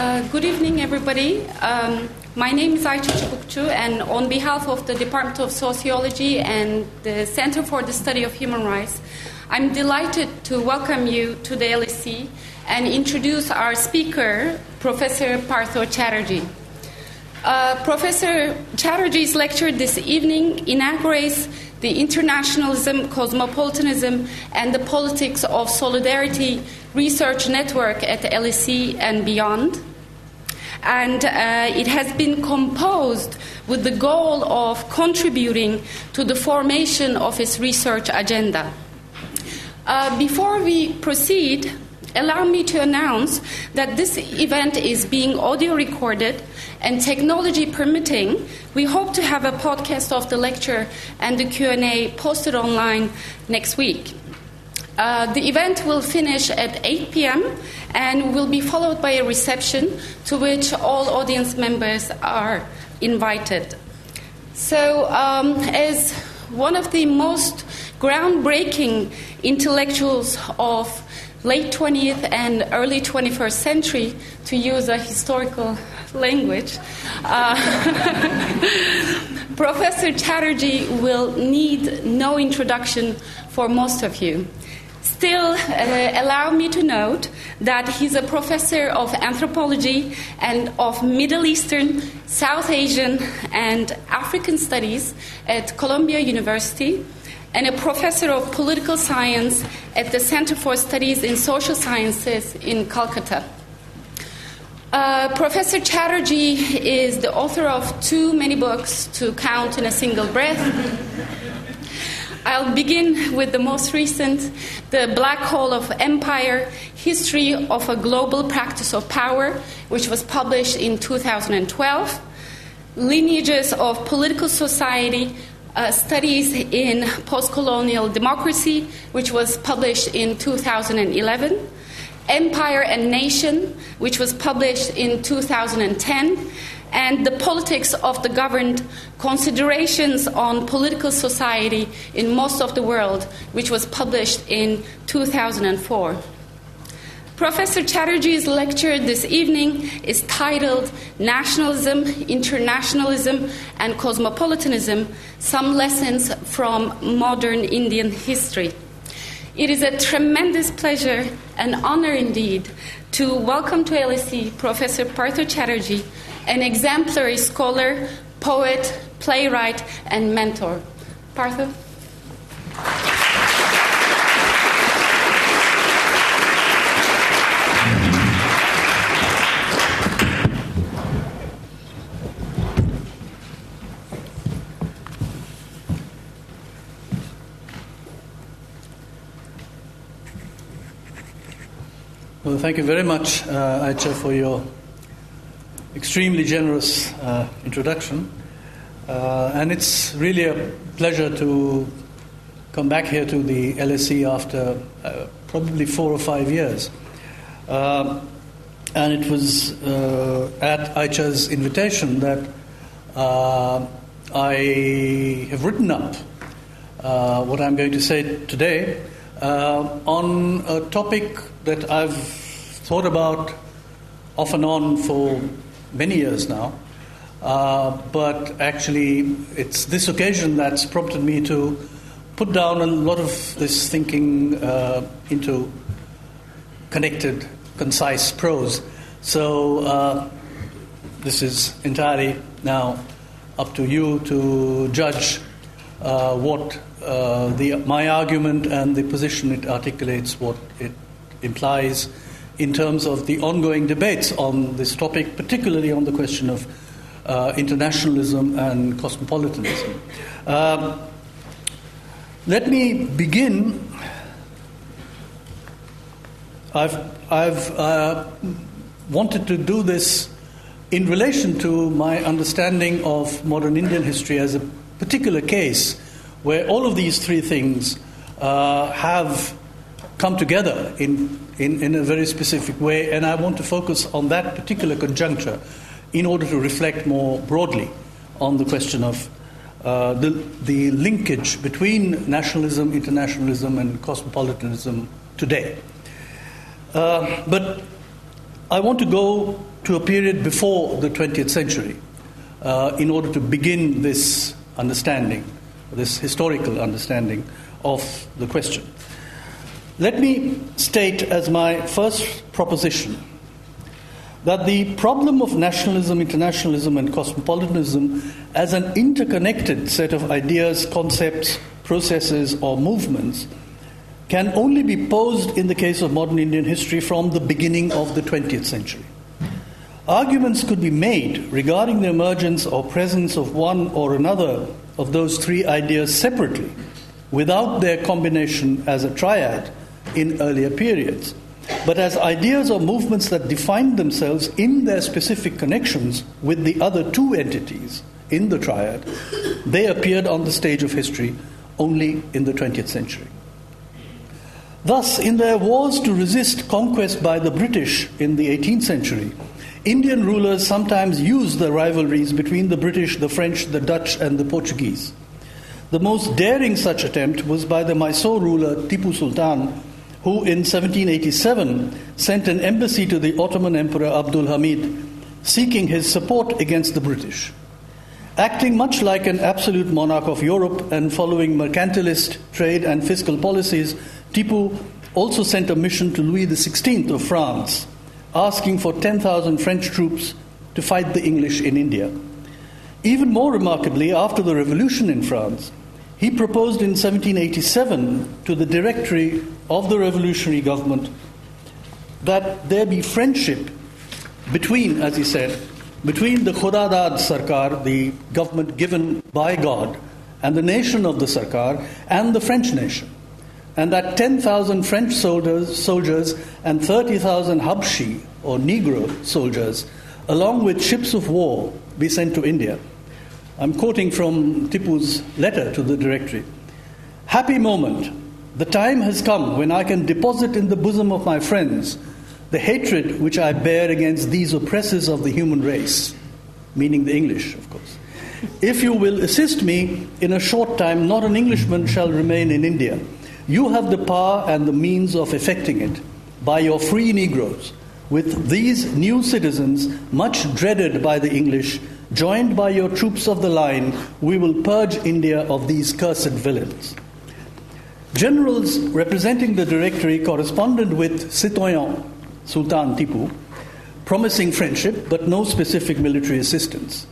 Uh, good evening, everybody. Um, my name is Ayça Çubukçu, and on behalf of the Department of Sociology and the Center for the Study of Human Rights, I'm delighted to welcome you to the LSE and introduce our speaker, Professor Partha Chatterjee. Uh, Professor Chatterjee's lecture this evening inaugurates the internationalism, cosmopolitanism, and the politics of solidarity research network at the LSE and beyond. And uh, it has been composed with the goal of contributing to the formation of its research agenda. Uh, before we proceed, allow me to announce that this event is being audio recorded and technology permitting we hope to have a podcast of the lecture and the q&a posted online next week uh, the event will finish at 8 p.m. and will be followed by a reception to which all audience members are invited. So, um, as one of the most groundbreaking intellectuals of late 20th and early 21st century, to use a historical language, uh, Professor Chatterjee will need no introduction for most of you. Still, uh, allow me to note that he's a professor of anthropology and of Middle Eastern, South Asian, and African studies at Columbia University, and a professor of political science at the Center for Studies in Social Sciences in Calcutta. Uh, Professor Chatterjee is the author of too many books to count in a single breath. I'll begin with the most recent The Black Hole of Empire History of a Global Practice of Power, which was published in 2012. Lineages of Political Society uh, Studies in Postcolonial Democracy, which was published in 2011. Empire and Nation, which was published in 2010 and the politics of the governed considerations on political society in most of the world, which was published in 2004. Professor Chatterjee's lecture this evening is titled Nationalism, Internationalism, and Cosmopolitanism Some Lessons from Modern Indian History. It is a tremendous pleasure and honor indeed to welcome to LSE Professor Partha Chatterjee an exemplary scholar, poet, playwright, and mentor. Partha? Well, thank you very much, uh, Ayça, for your extremely generous uh, introduction. Uh, and it's really a pleasure to come back here to the LSE after uh, probably four or five years. Um, and it was uh, at Ayça's invitation that uh, I have written up uh, what I'm going to say today on a topic that I've thought about off and on for many years now. Uh, but actually, it's this occasion that's prompted me to put down a lot of this thinking uh, into connected, concise prose. So, uh, this is entirely now up to you to judge uh, what uh, the, my argument and the position it articulates, what it implies in terms of the ongoing debates on this topic, particularly on the question of uh, internationalism and cosmopolitanism. Um, let me begin. I've, I've uh, wanted to do this in relation to my understanding of modern Indian history as a particular case where all of these three things uh, have come together in in, in a very specific way, and I want to focus on that particular conjuncture in order to reflect more broadly on the question of uh, the, the linkage between nationalism, internationalism, and cosmopolitanism today. Uh, but I want to go to a period before the 20th century uh, in order to begin this understanding, this historical understanding of the question. Let me state as my first proposition that the problem of nationalism, internationalism, and cosmopolitanism as an interconnected set of ideas, concepts, processes, or movements can only be posed in the case of modern Indian history from the beginning of the 20th century. Arguments could be made regarding the emergence or presence of one or another of those three ideas separately, without their combination as a triad in earlier periods, but as ideas or movements that defined themselves in their specific connections with the other two entities in the triad, they appeared on the stage of history only in the 20th century. Thus, in their wars to resist conquest by the British in the 18th century, Indian rulers sometimes used the rivalries between the British, the French, the Dutch, and the Portuguese. The most daring such attempt was by the Mysore ruler Tipu Sultan, who in 1787 sent an embassy to the Ottoman Emperor Abdul Hamid seeking his support against the British. Acting much like an absolute monarch of Europe and following mercantilist trade and fiscal policies, Tipu also sent a mission to Louis XVI of France, asking for 10,000 French troops to fight the English in India. Even more remarkably, after the revolution in France, he proposed in 1787 to the Directory of the revolutionary government that there be friendship between, as he said, between the Khudadad Sarkar, the government given by God, and the nation of the Sarkar, and the French nation. And that 10,000 French soldiers, soldiers and 30,000 Habshi, or Negro soldiers, along with ships of war, be sent to India. I'm quoting from Tipu's letter to the Directory. Happy moment. The time has come when I can deposit in the bosom of my friends the hatred which I bear against these oppressors of the human race, meaning the English, of course. If you will assist me, in a short time, not an Englishman shall remain in India. You have the power and the means of effecting it by your free Negroes. With these new citizens, much dreaded by the English, joined by your troops of the line, we will purge India of these cursed villains. Generals representing the Directory corresponded with Citoyen Sultan Tipu, promising friendship but no specific military assistance.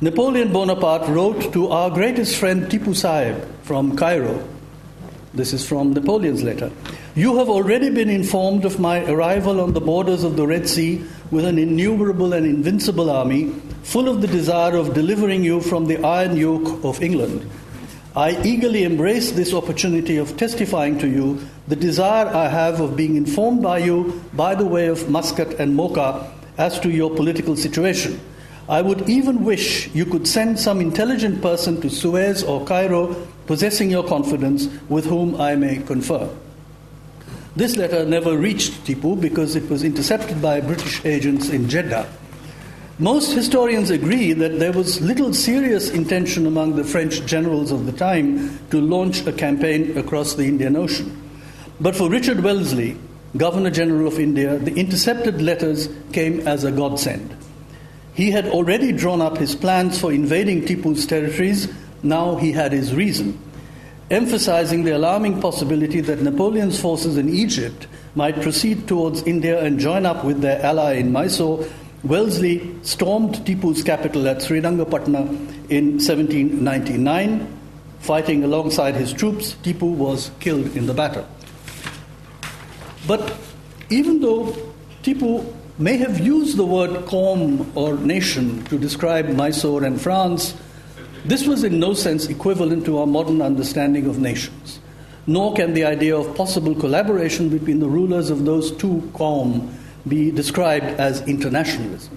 Napoleon Bonaparte wrote to our greatest friend Tipu Saib from Cairo. This is from Napoleon's letter. You have already been informed of my arrival on the borders of the Red Sea with an innumerable and invincible army, full of the desire of delivering you from the iron yoke of England I eagerly embrace this opportunity of testifying to you the desire I have of being informed by you by the way of Muscat and Mocha as to your political situation. I would even wish you could send some intelligent person to Suez or Cairo possessing your confidence with whom I may confer. This letter never reached Tipu because it was intercepted by British agents in Jeddah. Most historians agree that there was little serious intention among the French generals of the time to launch a campaign across the Indian Ocean. But for Richard Wellesley, Governor General of India, the intercepted letters came as a godsend. He had already drawn up his plans for invading Tipu's territories, now he had his reason, emphasizing the alarming possibility that Napoleon's forces in Egypt might proceed towards India and join up with their ally in Mysore Wellesley stormed Tipu's capital at Srirangapatna in 1799. Fighting alongside his troops, Tipu was killed in the battle. But even though Tipu may have used the word "qaum" or nation to describe Mysore and France, this was in no sense equivalent to our modern understanding of nations. Nor can the idea of possible collaboration between the rulers of those two qaum be described as internationalism.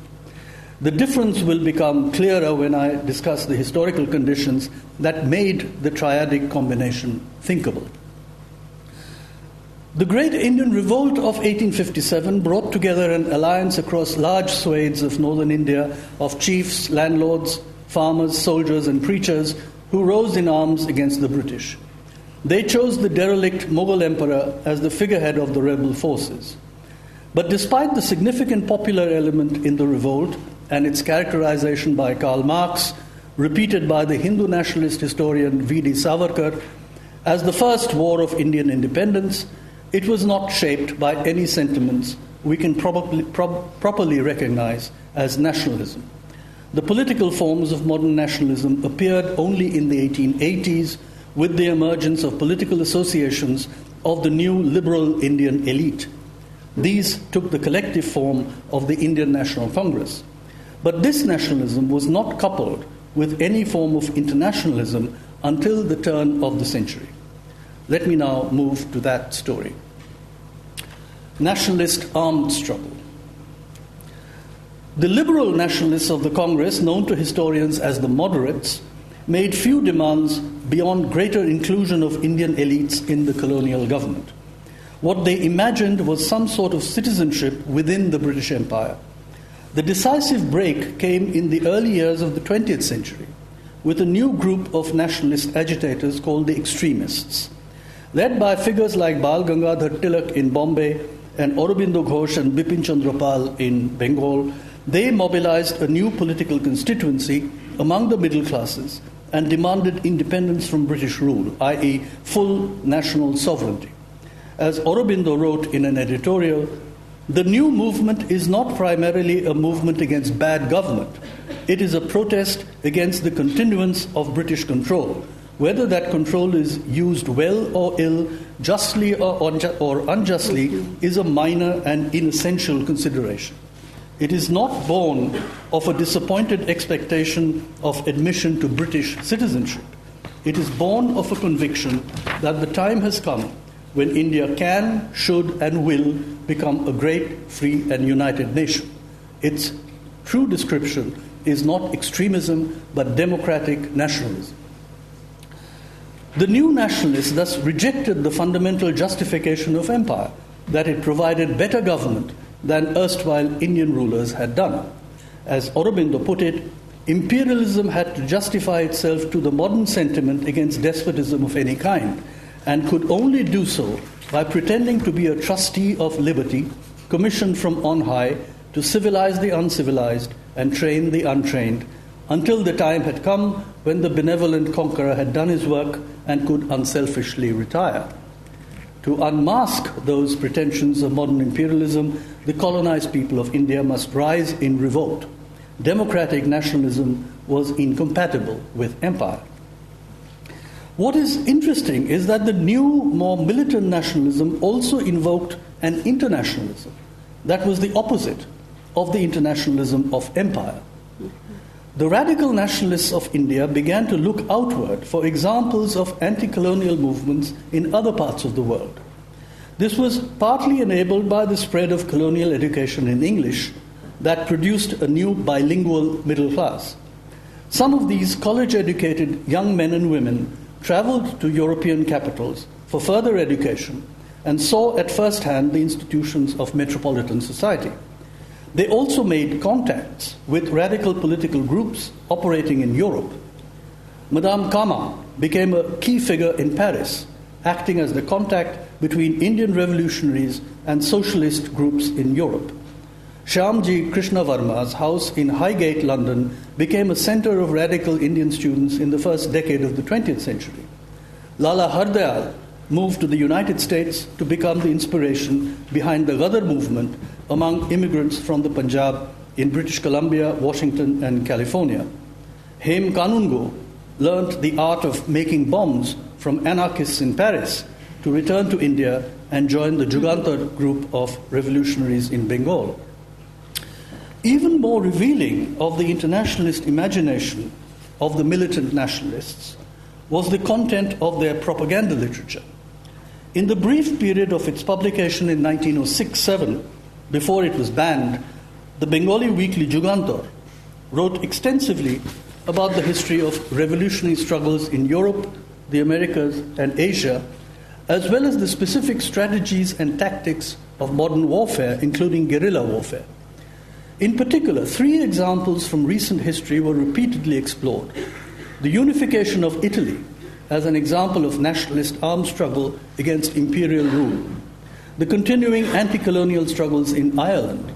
The difference will become clearer when I discuss the historical conditions that made the triadic combination thinkable. The Great Indian Revolt of 1857 brought together an alliance across large swathes of northern India of chiefs, landlords, farmers, soldiers, and preachers who rose in arms against the British. They chose the derelict Mughal emperor as the figurehead of the rebel forces. But despite the significant popular element in the revolt and its characterization by Karl Marx, repeated by the Hindu nationalist historian V.D. Savarkar, as the first war of Indian independence, it was not shaped by any sentiments we can probably, properly recognize as nationalism. The political forms of modern nationalism appeared only in the 1880s with the emergence of political associations of the new liberal Indian elite. These took the collective form of the Indian National Congress. But this nationalism was not coupled with any form of internationalism until the turn of the century. Let me now move to that story. Nationalist armed struggle. The liberal nationalists of the Congress, known to historians as the moderates, made few demands beyond greater inclusion of Indian elites in the colonial government. What they imagined was some sort of citizenship within the British Empire. The decisive break came in the early years of the 20th century with a new group of nationalist agitators called the extremists. Led by figures like Bal Gangadhar Tilak in Bombay and Aurobindo Ghosh and Bipin Chandra Pal in Bengal, they mobilized a new political constituency among the middle classes and demanded independence from British rule, i.e., full national sovereignty. As Aurobindo wrote in an editorial, the new movement is not primarily a movement against bad government. It is a protest against the continuance of British control. Whether that control is used well or ill, justly or, or unjustly, is a minor and inessential consideration. It is not born of a disappointed expectation of admission to British citizenship. It is born of a conviction that the time has come when India can, should, and will become a great, free, and united nation. Its true description is not extremism but democratic nationalism. The new nationalists thus rejected the fundamental justification of empire that it provided better government than erstwhile Indian rulers had done. As Aurobindo put it, imperialism had to justify itself to the modern sentiment against despotism of any kind, and could only do so by pretending to be a trustee of liberty, commissioned from on high to civilize the uncivilized and train the untrained, until the time had come when the benevolent conqueror had done his work and could unselfishly retire. To unmask those pretensions of modern imperialism, the colonized people of India must rise in revolt. Democratic nationalism was incompatible with empire. What is interesting is that the new, more militant nationalism also invoked an internationalism that was the opposite of the internationalism of empire. The radical nationalists of India began to look outward for examples of anti colonial movements in other parts of the world. This was partly enabled by the spread of colonial education in English that produced a new bilingual middle class. Some of these college educated young men and women traveled to European capitals for further education and saw at first hand the institutions of metropolitan society. They also made contacts with radical political groups operating in Europe. Madame Cama became a key figure in Paris, acting as the contact between Indian revolutionaries and socialist groups in Europe. Shyamji Krishnavarma's house in Highgate, London, became a center of radical Indian students in the first decade of the 20th century. Lala Hardayal moved to the United States to become the inspiration behind the Ghadar movement among immigrants from the Punjab in British Columbia, Washington, and California. Hem Kanungo learned the art of making bombs from anarchists in Paris to return to India and join the Jugantar group of revolutionaries in Bengal. Even more revealing of the internationalist imagination of the militant nationalists was the content of their propaganda literature. In the brief period of its publication in 1906 7, before it was banned, the Bengali weekly Jugantar wrote extensively about the history of revolutionary struggles in Europe, the Americas, and Asia, as well as the specific strategies and tactics of modern warfare, including guerrilla warfare. In particular, three examples from recent history were repeatedly explored the unification of Italy as an example of nationalist armed struggle against imperial rule, the continuing anti colonial struggles in Ireland,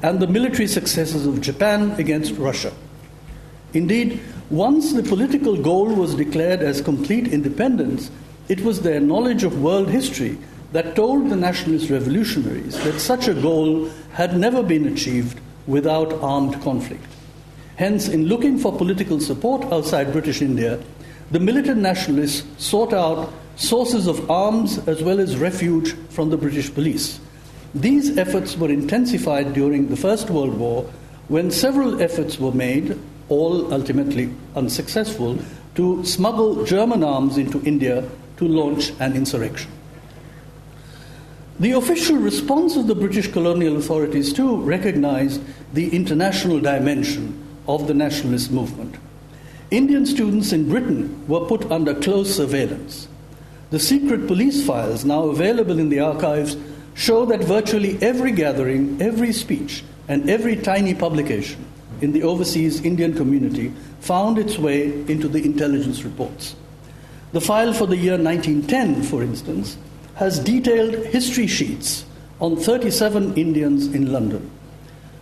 and the military successes of Japan against Russia. Indeed, once the political goal was declared as complete independence, it was their knowledge of world history that told the nationalist revolutionaries that such a goal had never been achieved without armed conflict. Hence, in looking for political support outside British India, the militant nationalists sought out sources of arms as well as refuge from the British police. These efforts were intensified during the First World War when several efforts were made, all ultimately unsuccessful, to smuggle German arms into India to launch an insurrection. The official response of the British colonial authorities, too, recognized the international dimension of the nationalist movement. Indian students in Britain were put under close surveillance. The secret police files, now available in the archives, show that virtually every gathering, every speech, and every tiny publication in the overseas Indian community found its way into the intelligence reports. The file for the year 1910, for instance, has detailed history sheets on 37 Indians in London.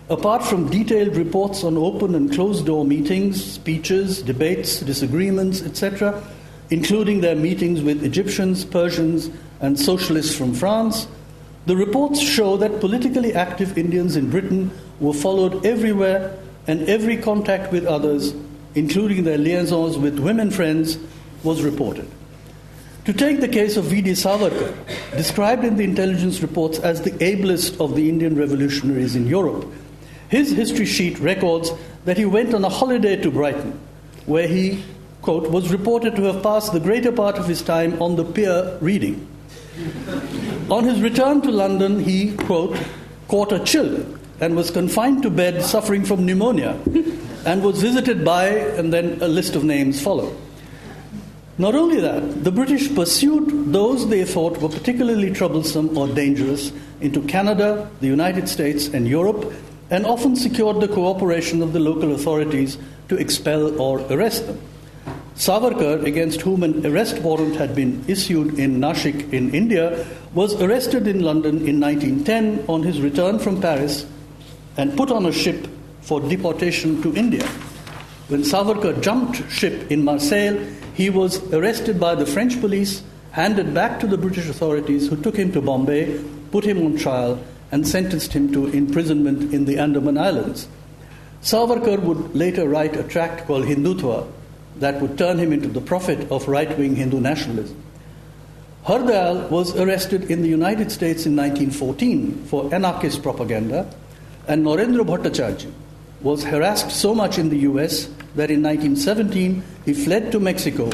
Apart from detailed reports on open and closed door meetings, speeches, debates, disagreements, etc., including their meetings with Egyptians, Persians, and socialists from France, the reports show that politically active Indians in Britain were followed everywhere and every contact with others, including their liaisons with women friends, was reported. To take the case of V.D. Savarkar, described in the intelligence reports as the ablest of the Indian revolutionaries in Europe, his history sheet records that he went on a holiday to Brighton, where he, quote, was reported to have passed the greater part of his time on the pier reading. on his return to London, he, quote, caught a chill and was confined to bed suffering from pneumonia and was visited by, and then a list of names follow. Not only that, the British pursued those they thought were particularly troublesome or dangerous into Canada, the United States, and Europe, and often secured the cooperation of the local authorities to expel or arrest them. Savarkar, against whom an arrest warrant had been issued in Nashik in India, was arrested in London in 1910 on his return from Paris and put on a ship for deportation to India. When Savarkar jumped ship in Marseille, he was arrested by the French police, handed back to the British authorities, who took him to Bombay, put him on trial, and sentenced him to imprisonment in the Andaman Islands. Savarkar would later write a tract called Hindutva that would turn him into the prophet of right wing Hindu nationalism. Har Dayal was arrested in the United States in 1914 for anarchist propaganda, and Narendra Bhattacharya was harassed so much in the US that in 1917 he fled to Mexico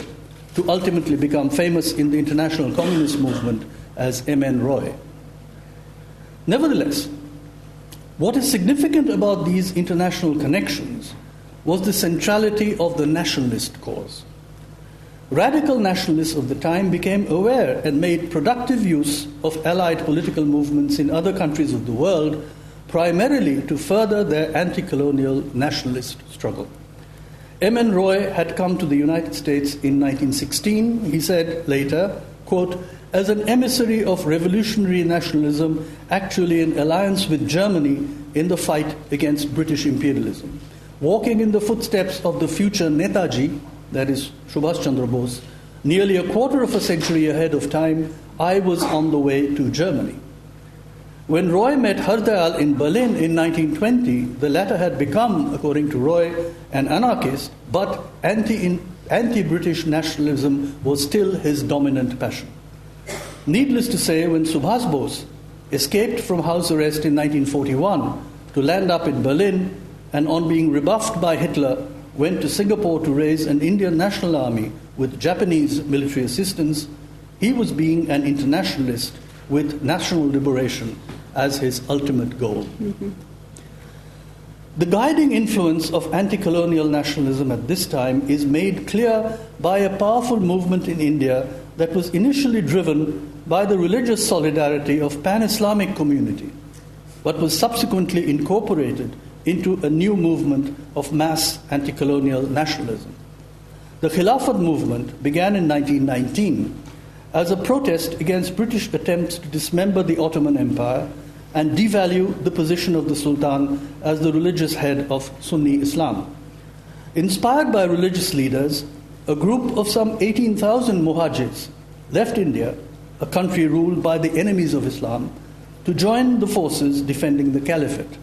to ultimately become famous in the international communist movement as M.N. Roy. Nevertheless, what is significant about these international connections was the centrality of the nationalist cause. Radical nationalists of the time became aware and made productive use of allied political movements in other countries of the world primarily to further their anti colonial nationalist struggle. M.N. Roy had come to the United States in 1916. He said later, quote, as an emissary of revolutionary nationalism, actually in alliance with Germany in the fight against British imperialism. Walking in the footsteps of the future Netaji, that is Subhas Chandra Bose, nearly a quarter of a century ahead of time, I was on the way to Germany. When Roy met Har in Berlin in 1920, the latter had become, according to Roy, an anarchist, but anti British nationalism was still his dominant passion. Needless to say, when Subhas Bose escaped from house arrest in 1941 to land up in Berlin, and on being rebuffed by Hitler, went to Singapore to raise an Indian national army with Japanese military assistance, he was being an internationalist with national liberation as his ultimate goal. Mm-hmm. The guiding influence of anti colonial nationalism at this time is made clear by a powerful movement in India that was initially driven by the religious solidarity of pan Islamic community, but was subsequently incorporated into a new movement of mass anti colonial nationalism. The Khilafat movement began in 1919 as a protest against British attempts to dismember the Ottoman Empire and devalue the position of the Sultan as the religious head of Sunni Islam. Inspired by religious leaders, a group of some 18,000 Muhajirs left India, a country ruled by the enemies of Islam, to join the forces defending the caliphate.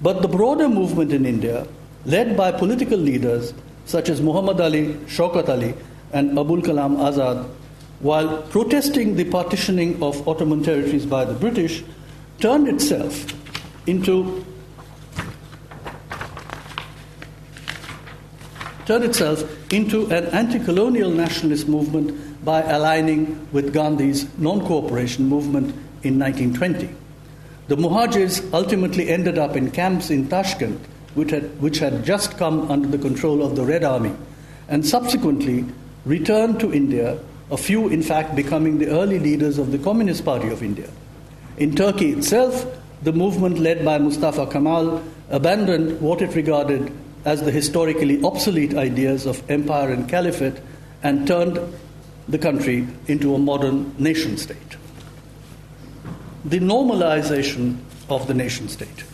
But the broader movement in India, led by political leaders such as Muhammad Ali, Shaukat Ali, and Abul Kalam Azad, while protesting the partitioning of Ottoman territories by the British, turned itself into turned itself into an anti-colonial nationalist movement by aligning with Gandhi's non-cooperation movement in 1920. The Muhajirs ultimately ended up in camps in Tashkent, which had, which had just come under the control of the Red Army, and subsequently returned to India, a few, in fact, becoming the early leaders of the Communist Party of India. In Turkey itself, the movement led by Mustafa Kemal abandoned what it regarded as the historically obsolete ideas of empire and caliphate and turned the country into a modern nation state. The normalization of the nation state.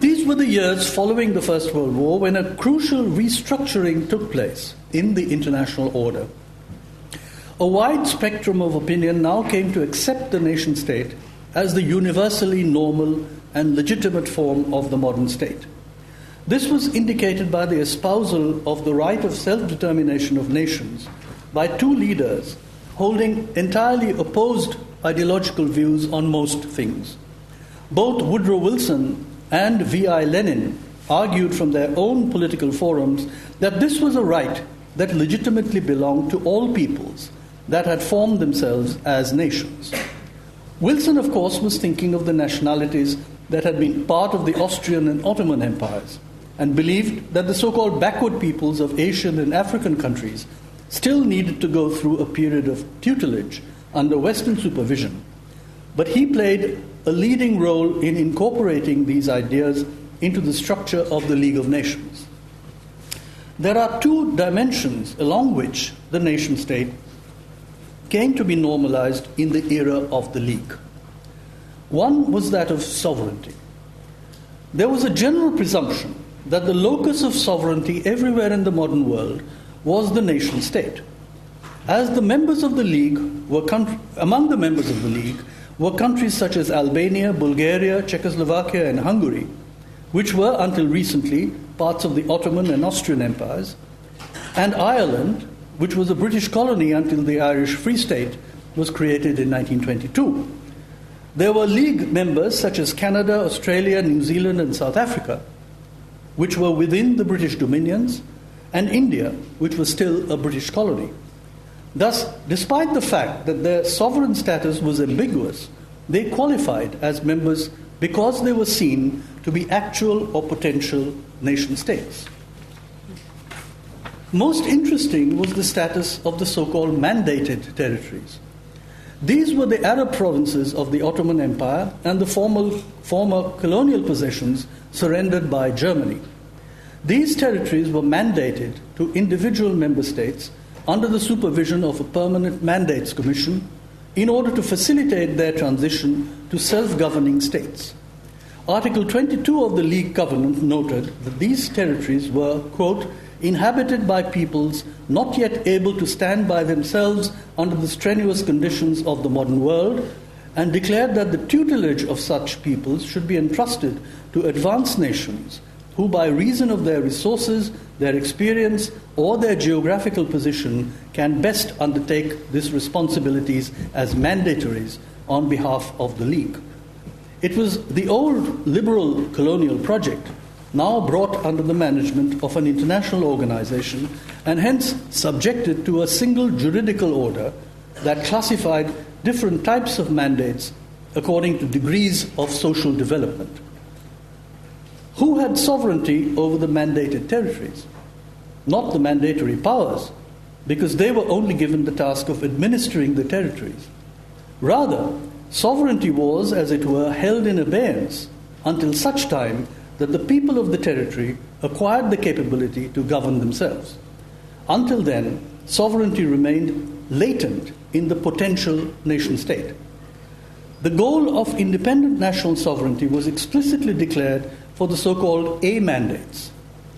These were the years following the First World War when a crucial restructuring took place in the international order. A wide spectrum of opinion now came to accept the nation state as the universally normal and legitimate form of the modern state. This was indicated by the espousal of the right of self determination of nations by two leaders holding entirely opposed ideological views on most things. Both Woodrow Wilson and V.I. Lenin argued from their own political forums that this was a right that legitimately belonged to all peoples that had formed themselves as nations. Wilson, of course, was thinking of the nationalities that had been part of the Austrian and Ottoman empires and believed that the so called backward peoples of Asian and African countries still needed to go through a period of tutelage under Western supervision. But he played a leading role in incorporating these ideas into the structure of the League of Nations. There are two dimensions along which the nation state came to be normalized in the era of the League. One was that of sovereignty. There was a general presumption that the locus of sovereignty everywhere in the modern world was the nation state. As the members of the League were among the members of the League were countries such as Albania, Bulgaria, Czechoslovakia, and Hungary, which were until recently parts of the Ottoman and Austrian empires, and Ireland, which was a British colony until the Irish Free State was created in 1922. There were League members such as Canada, Australia, New Zealand, and South Africa, which were within the British dominions, and India, which was still a British colony. Thus, despite the fact that their sovereign status was ambiguous, they qualified as members because they were seen to be actual or potential nation states. Most interesting was the status of the so called mandated territories. These were the Arab provinces of the Ottoman Empire and the former, former colonial possessions surrendered by Germany. These territories were mandated to individual member states under the supervision of a permanent mandates commission in order to facilitate their transition to self governing states. Article 22 of the League Covenant noted that these territories were, quote, inhabited by peoples not yet able to stand by themselves under the strenuous conditions of the modern world, and declared that the tutelage of such peoples should be entrusted to advanced nations who, by reason of their resources, their experience, or their geographical position, can best undertake these responsibilities as mandatories on behalf of the League. It was the old liberal colonial project now brought under the management of an international organization and hence subjected to a single juridical order that classified different types of mandates according to degrees of social development. who had sovereignty over the mandated territories? Not the mandatory powers, because they were only given the task of administering the territories. Rather, sovereignty was, as it were, held in abeyance until such time that the people of the territory acquired the capability to govern themselves. Until then, sovereignty remained latent in the potential nation state. The goal of independent national sovereignty was explicitly declared for the so called A mandates,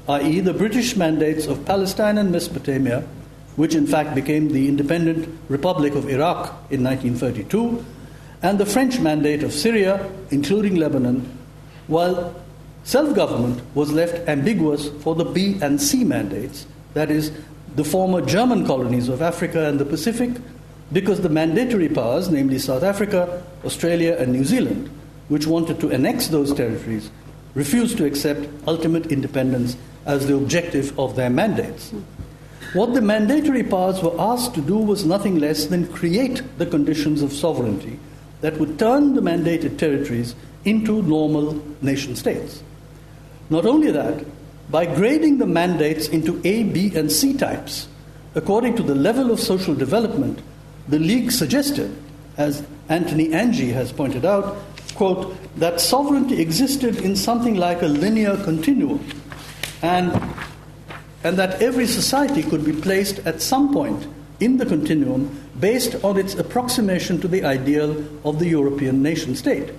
i.e., the British mandates of Palestine and Mesopotamia, which in fact became the independent Republic of Iraq in 1932, and the French mandate of Syria, including Lebanon, while self government was left ambiguous for the B and C mandates, that is, the former German colonies of Africa and the Pacific, because the mandatory powers, namely South Africa, Australia, and New Zealand, which wanted to annex those territories, refused to accept ultimate independence as the objective of their mandates. What the mandatory powers were asked to do was nothing less than create the conditions of sovereignty that would turn the mandated territories into normal nation states. Not only that, by grading the mandates into A, B, and C types, according to the level of social development, the League suggested, as Anthony Anghie has pointed out, quote, that sovereignty existed in something like a linear continuum, and, and that every society could be placed at some point in the continuum based on its approximation to the ideal of the European nation state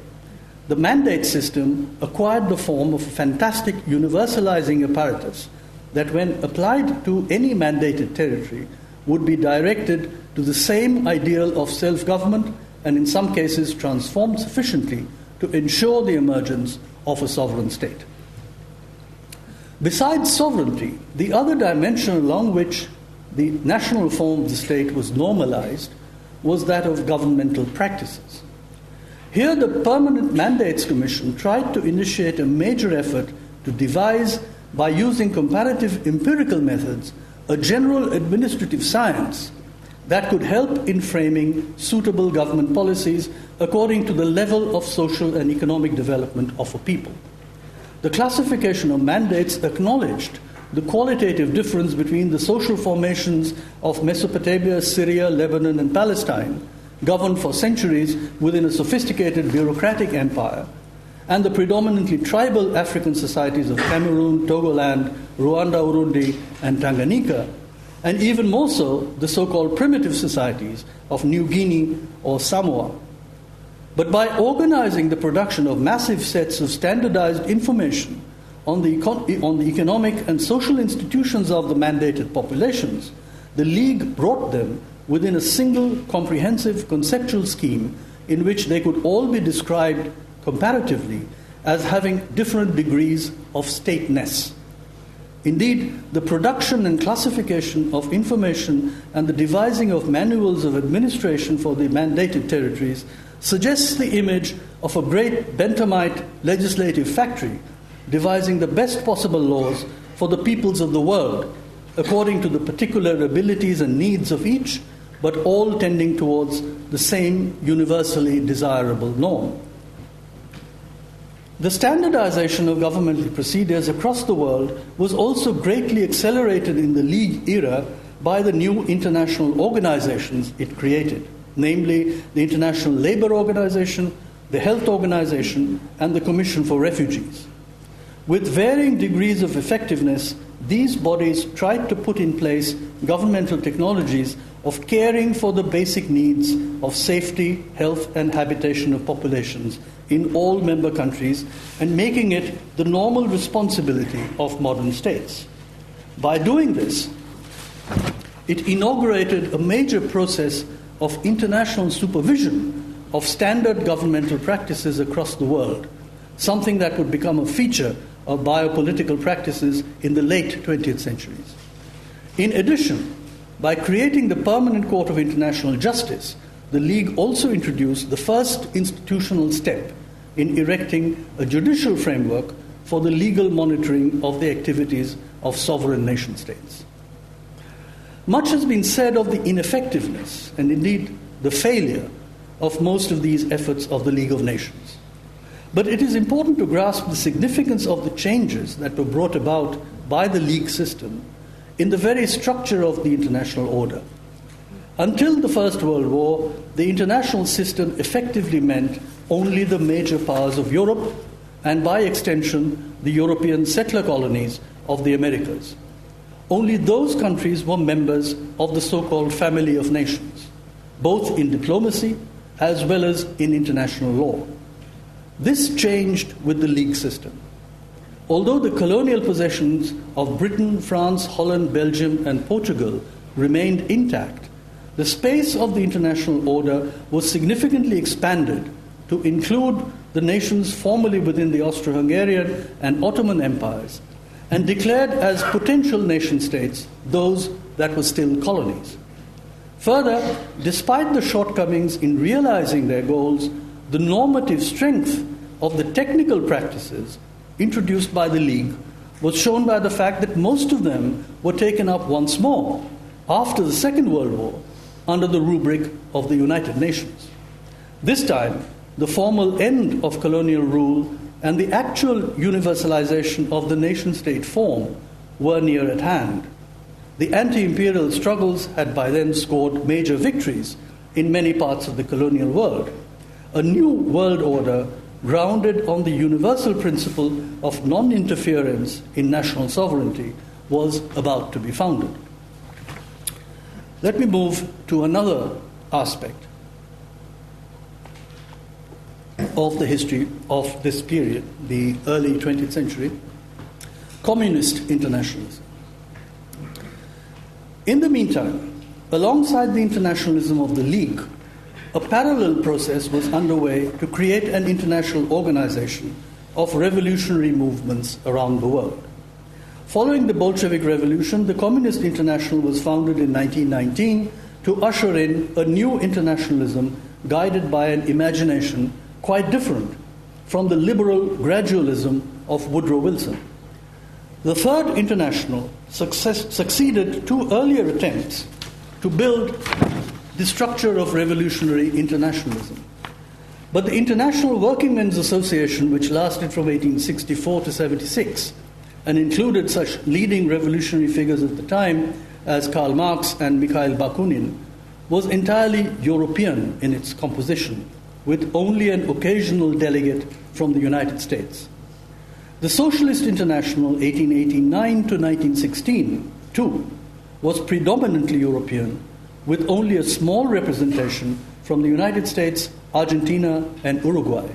the mandate system acquired the form of a fantastic universalizing apparatus that, when applied to any mandated territory, would be directed to the same ideal of self government and, in some cases, transformed sufficiently to ensure the emergence of a sovereign state. Besides sovereignty, the other dimension along which the national form of the state was normalized was that of governmental practices. Here, the Permanent Mandates Commission tried to initiate a major effort to devise, by using comparative empirical methods, a general administrative science that could help in framing suitable government policies according to the level of social and economic development of a people. The classification of mandates acknowledged the qualitative difference between the social formations of Mesopotamia, Syria, Lebanon, and Palestine governed for centuries within a sophisticated bureaucratic empire, and the predominantly tribal African societies of Cameroon, Togoland, Rwanda, Urundi, and Tanganyika, and even more so the so called primitive societies of New Guinea or Samoa. But by organizing the production of massive sets of standardized information on the, econ- on the economic and social institutions of the mandated populations, the League brought them within a single comprehensive conceptual scheme in which they could all be described comparatively as having different degrees of stateness. Indeed, the production and classification of information and the devising of manuals of administration for the mandated territories suggests the image of a great Benthamite legislative factory devising the best possible laws for the peoples of the world according to the particular abilities and needs of each but all tending towards the same universally desirable norm. The standardization of governmental procedures across the world was also greatly accelerated in the League era by the new international organizations it created, namely the International Labour Organization, the Health Organization, and the Commission for Refugees. With varying degrees of effectiveness, these bodies tried to put in place governmental technologies of caring for the basic needs of safety, health, and habitation of populations in all member countries and making it the normal responsibility of modern states. By doing this, it inaugurated a major process of international supervision of standard governmental practices across the world, something that would become a feature of biopolitical practices in the late 20th centuries. In addition, by creating the Permanent Court of International Justice, the League also introduced the first institutional step in erecting a judicial framework for the legal monitoring of the activities of sovereign nation states. Much has been said of the ineffectiveness and indeed the failure of most of these efforts of the League of Nations. But it is important to grasp the significance of the changes that were brought about by the League system in the very structure of the international order. Until the First World War, the international system effectively meant only the major powers of Europe and, by extension, the European settler colonies of the Americas. Only those countries were members of the so called family of nations, both in diplomacy as well as in international law. This changed with the League system. Although the colonial possessions of Britain, France, Holland, Belgium, and Portugal remained intact, the space of the international order was significantly expanded to include the nations formerly within the Austro Hungarian and Ottoman empires and declared as potential nation states those that were still colonies. Further, despite the shortcomings in realizing their goals, the normative strength of the technical practices introduced by the League was shown by the fact that most of them were taken up once more after the Second World War under the rubric of the United Nations. This time, the formal end of colonial rule and the actual universalization of the nation state form were near at hand. The anti imperial struggles had by then scored major victories in many parts of the colonial world. A new world order grounded on the universal principle of non interference in national sovereignty was about to be founded. Let me move to another aspect of the history of this period, the early 20th century communist internationalism. In the meantime, alongside the internationalism of the League, a parallel process was underway to create an international organization of revolutionary movements around the world. Following the Bolshevik Revolution, the Communist International was founded in 1919 to usher in a new internationalism guided by an imagination quite different from the liberal gradualism of Woodrow Wilson. The Third International success, succeeded two earlier attempts to build the structure of revolutionary internationalism. But the International Working Men's Association, which lasted from 1864 to 76, and included such leading revolutionary figures at the time as Karl Marx and Mikhail Bakunin, was entirely European in its composition with only an occasional delegate from the United States. The Socialist International 1889 to 1916, too, was predominantly European, with only a small representation from the United States, Argentina, and Uruguay.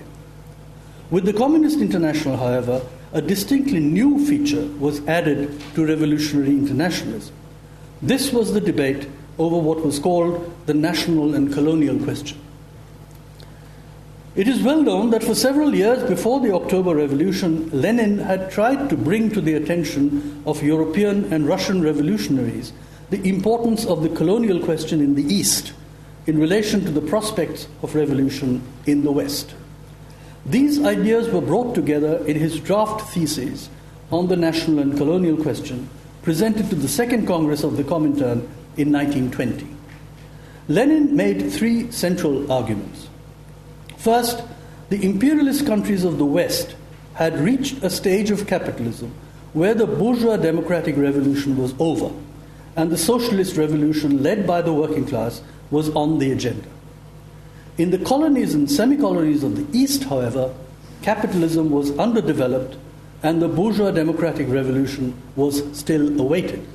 With the Communist International, however, a distinctly new feature was added to revolutionary internationalism. This was the debate over what was called the national and colonial question. It is well known that for several years before the October Revolution, Lenin had tried to bring to the attention of European and Russian revolutionaries the importance of the colonial question in the East in relation to the prospects of revolution in the West. These ideas were brought together in his draft thesis on the national and colonial question, presented to the Second Congress of the Comintern in 1920. Lenin made three central arguments. First, the imperialist countries of the West had reached a stage of capitalism where the bourgeois democratic revolution was over and the socialist revolution led by the working class was on the agenda. In the colonies and semi colonies of the East, however, capitalism was underdeveloped and the bourgeois democratic revolution was still awaited.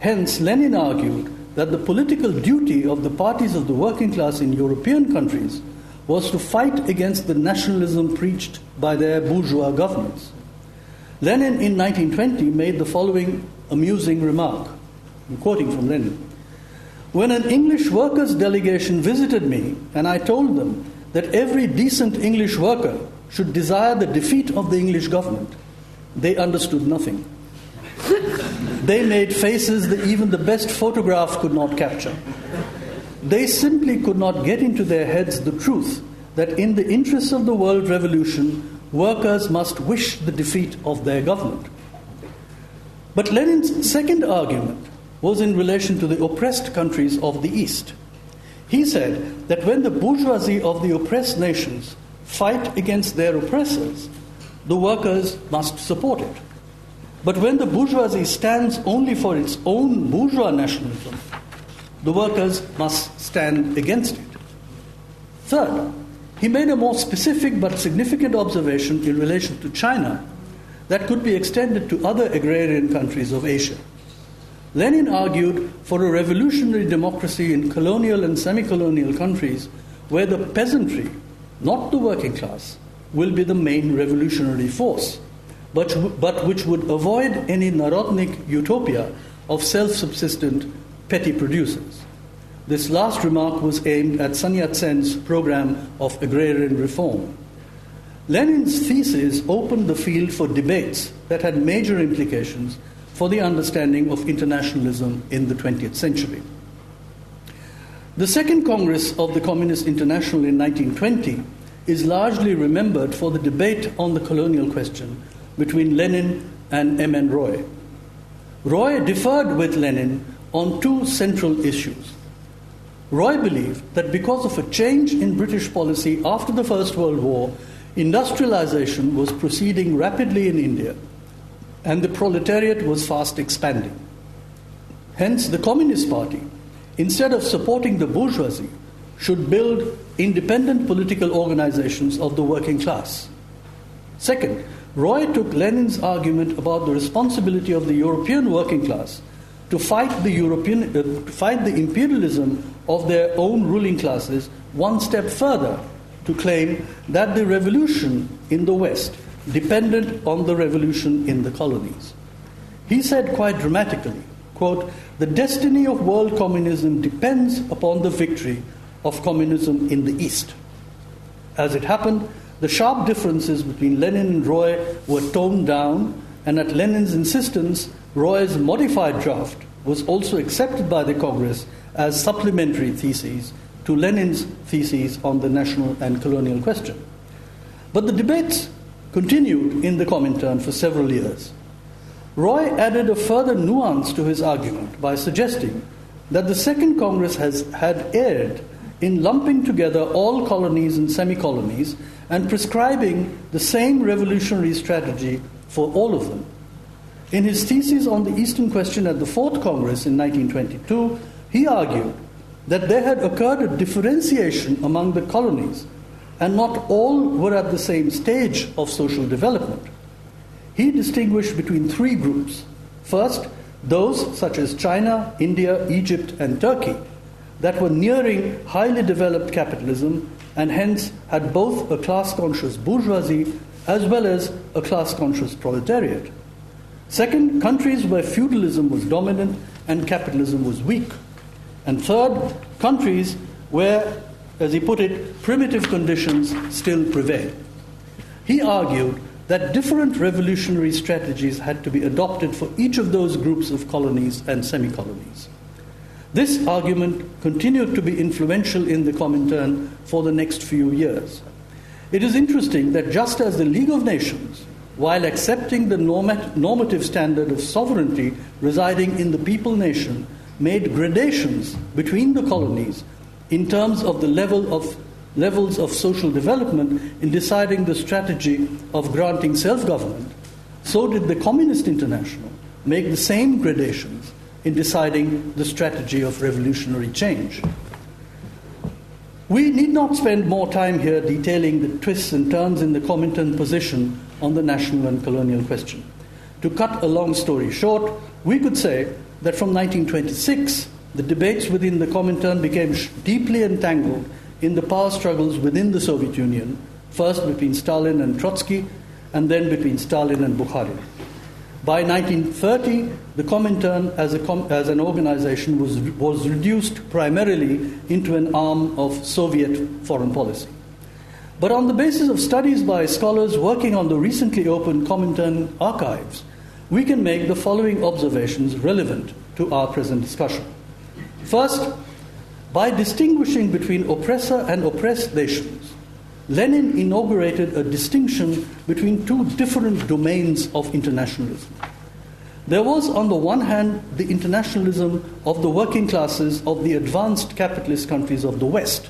Hence, Lenin argued that the political duty of the parties of the working class in European countries was to fight against the nationalism preached by their bourgeois governments. Lenin in 1920 made the following amusing remark. I'm quoting from Lenin. When an English workers' delegation visited me and I told them that every decent English worker should desire the defeat of the English government, they understood nothing. they made faces that even the best photograph could not capture. They simply could not get into their heads the truth that in the interests of the world revolution, workers must wish the defeat of their government. But Lenin's second argument was in relation to the oppressed countries of the East. He said that when the bourgeoisie of the oppressed nations fight against their oppressors, the workers must support it. But when the bourgeoisie stands only for its own bourgeois nationalism, the workers must stand against it. Third, he made a more specific but significant observation in relation to China that could be extended to other agrarian countries of Asia. Lenin argued for a revolutionary democracy in colonial and semi colonial countries where the peasantry, not the working class, will be the main revolutionary force, but, but which would avoid any Narodnik utopia of self subsistent petty producers. This last remark was aimed at Sun Yat sen's program of agrarian reform. Lenin's thesis opened the field for debates that had major implications for the understanding of internationalism in the 20th century. The Second Congress of the Communist International in 1920 is largely remembered for the debate on the colonial question between Lenin and M.N. Roy. Roy differed with Lenin on two central issues. Roy believed that because of a change in British policy after the First World War, industrialization was proceeding rapidly in India and the proletariat was fast expanding. Hence, the Communist Party, instead of supporting the bourgeoisie, should build independent political organizations of the working class. Second, Roy took Lenin's argument about the responsibility of the European working class to fight the European, uh, to fight the imperialism of their own ruling classes one step further to claim that the revolution in the West depended on the revolution in the colonies. He said quite dramatically, quote, the destiny of world communism depends upon the victory of communism in the East. As it happened, the sharp differences between Lenin and Roy were toned down, and at Lenin's insistence, Roy's modified draft was also accepted by the Congress as supplementary theses to Lenin's theses on the national and colonial question. But the debates continued in the Comintern for several years. Roy added a further nuance to his argument by suggesting that the Second Congress has, had erred in lumping together all colonies and semi colonies and prescribing the same revolutionary strategy for all of them. In his thesis on the Eastern question at the Fourth Congress in 1922, he argued that there had occurred a differentiation among the colonies and not all were at the same stage of social development. He distinguished between three groups. First, those such as China, India, Egypt, and Turkey that were nearing highly developed capitalism and hence had both a class conscious bourgeoisie as well as a class conscious proletariat. Second, countries where feudalism was dominant and capitalism was weak. And third, countries where as he put it, primitive conditions still prevail. He argued that different revolutionary strategies had to be adopted for each of those groups of colonies and semi colonies. This argument continued to be influential in the Comintern for the next few years. It is interesting that just as the League of Nations, while accepting the normative standard of sovereignty residing in the people nation, made gradations between the colonies in terms of the level of levels of social development in deciding the strategy of granting self-government, so did the Communist International make the same gradations in deciding the strategy of revolutionary change. We need not spend more time here detailing the twists and turns in the Comintern position on the national and colonial question. To cut a long story short, we could say that from 1926 the debates within the Comintern became deeply entangled in the power struggles within the Soviet Union, first between Stalin and Trotsky, and then between Stalin and Bukharin. By 1930, the Comintern as, com- as an organization was, was reduced primarily into an arm of Soviet foreign policy. But on the basis of studies by scholars working on the recently opened Comintern archives, we can make the following observations relevant to our present discussion. First, by distinguishing between oppressor and oppressed nations, Lenin inaugurated a distinction between two different domains of internationalism. There was, on the one hand, the internationalism of the working classes of the advanced capitalist countries of the West,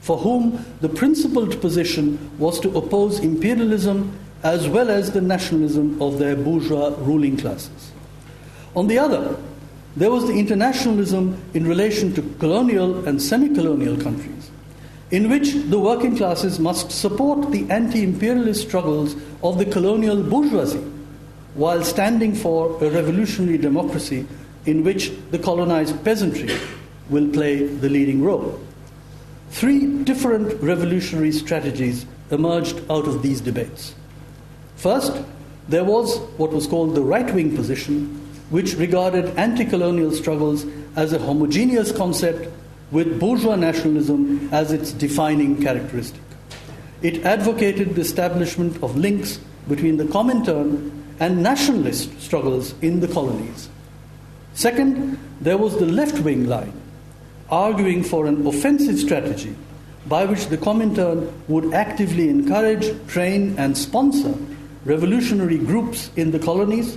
for whom the principled position was to oppose imperialism as well as the nationalism of their bourgeois ruling classes. On the other, there was the internationalism in relation to colonial and semi colonial countries, in which the working classes must support the anti imperialist struggles of the colonial bourgeoisie while standing for a revolutionary democracy in which the colonized peasantry will play the leading role. Three different revolutionary strategies emerged out of these debates. First, there was what was called the right wing position, which regarded anti colonial struggles as a homogeneous concept with bourgeois nationalism as its defining characteristic. It advocated the establishment of links between the Comintern and nationalist struggles in the colonies. Second, there was the left wing line, arguing for an offensive strategy by which the Comintern would actively encourage, train, and sponsor revolutionary groups in the colonies,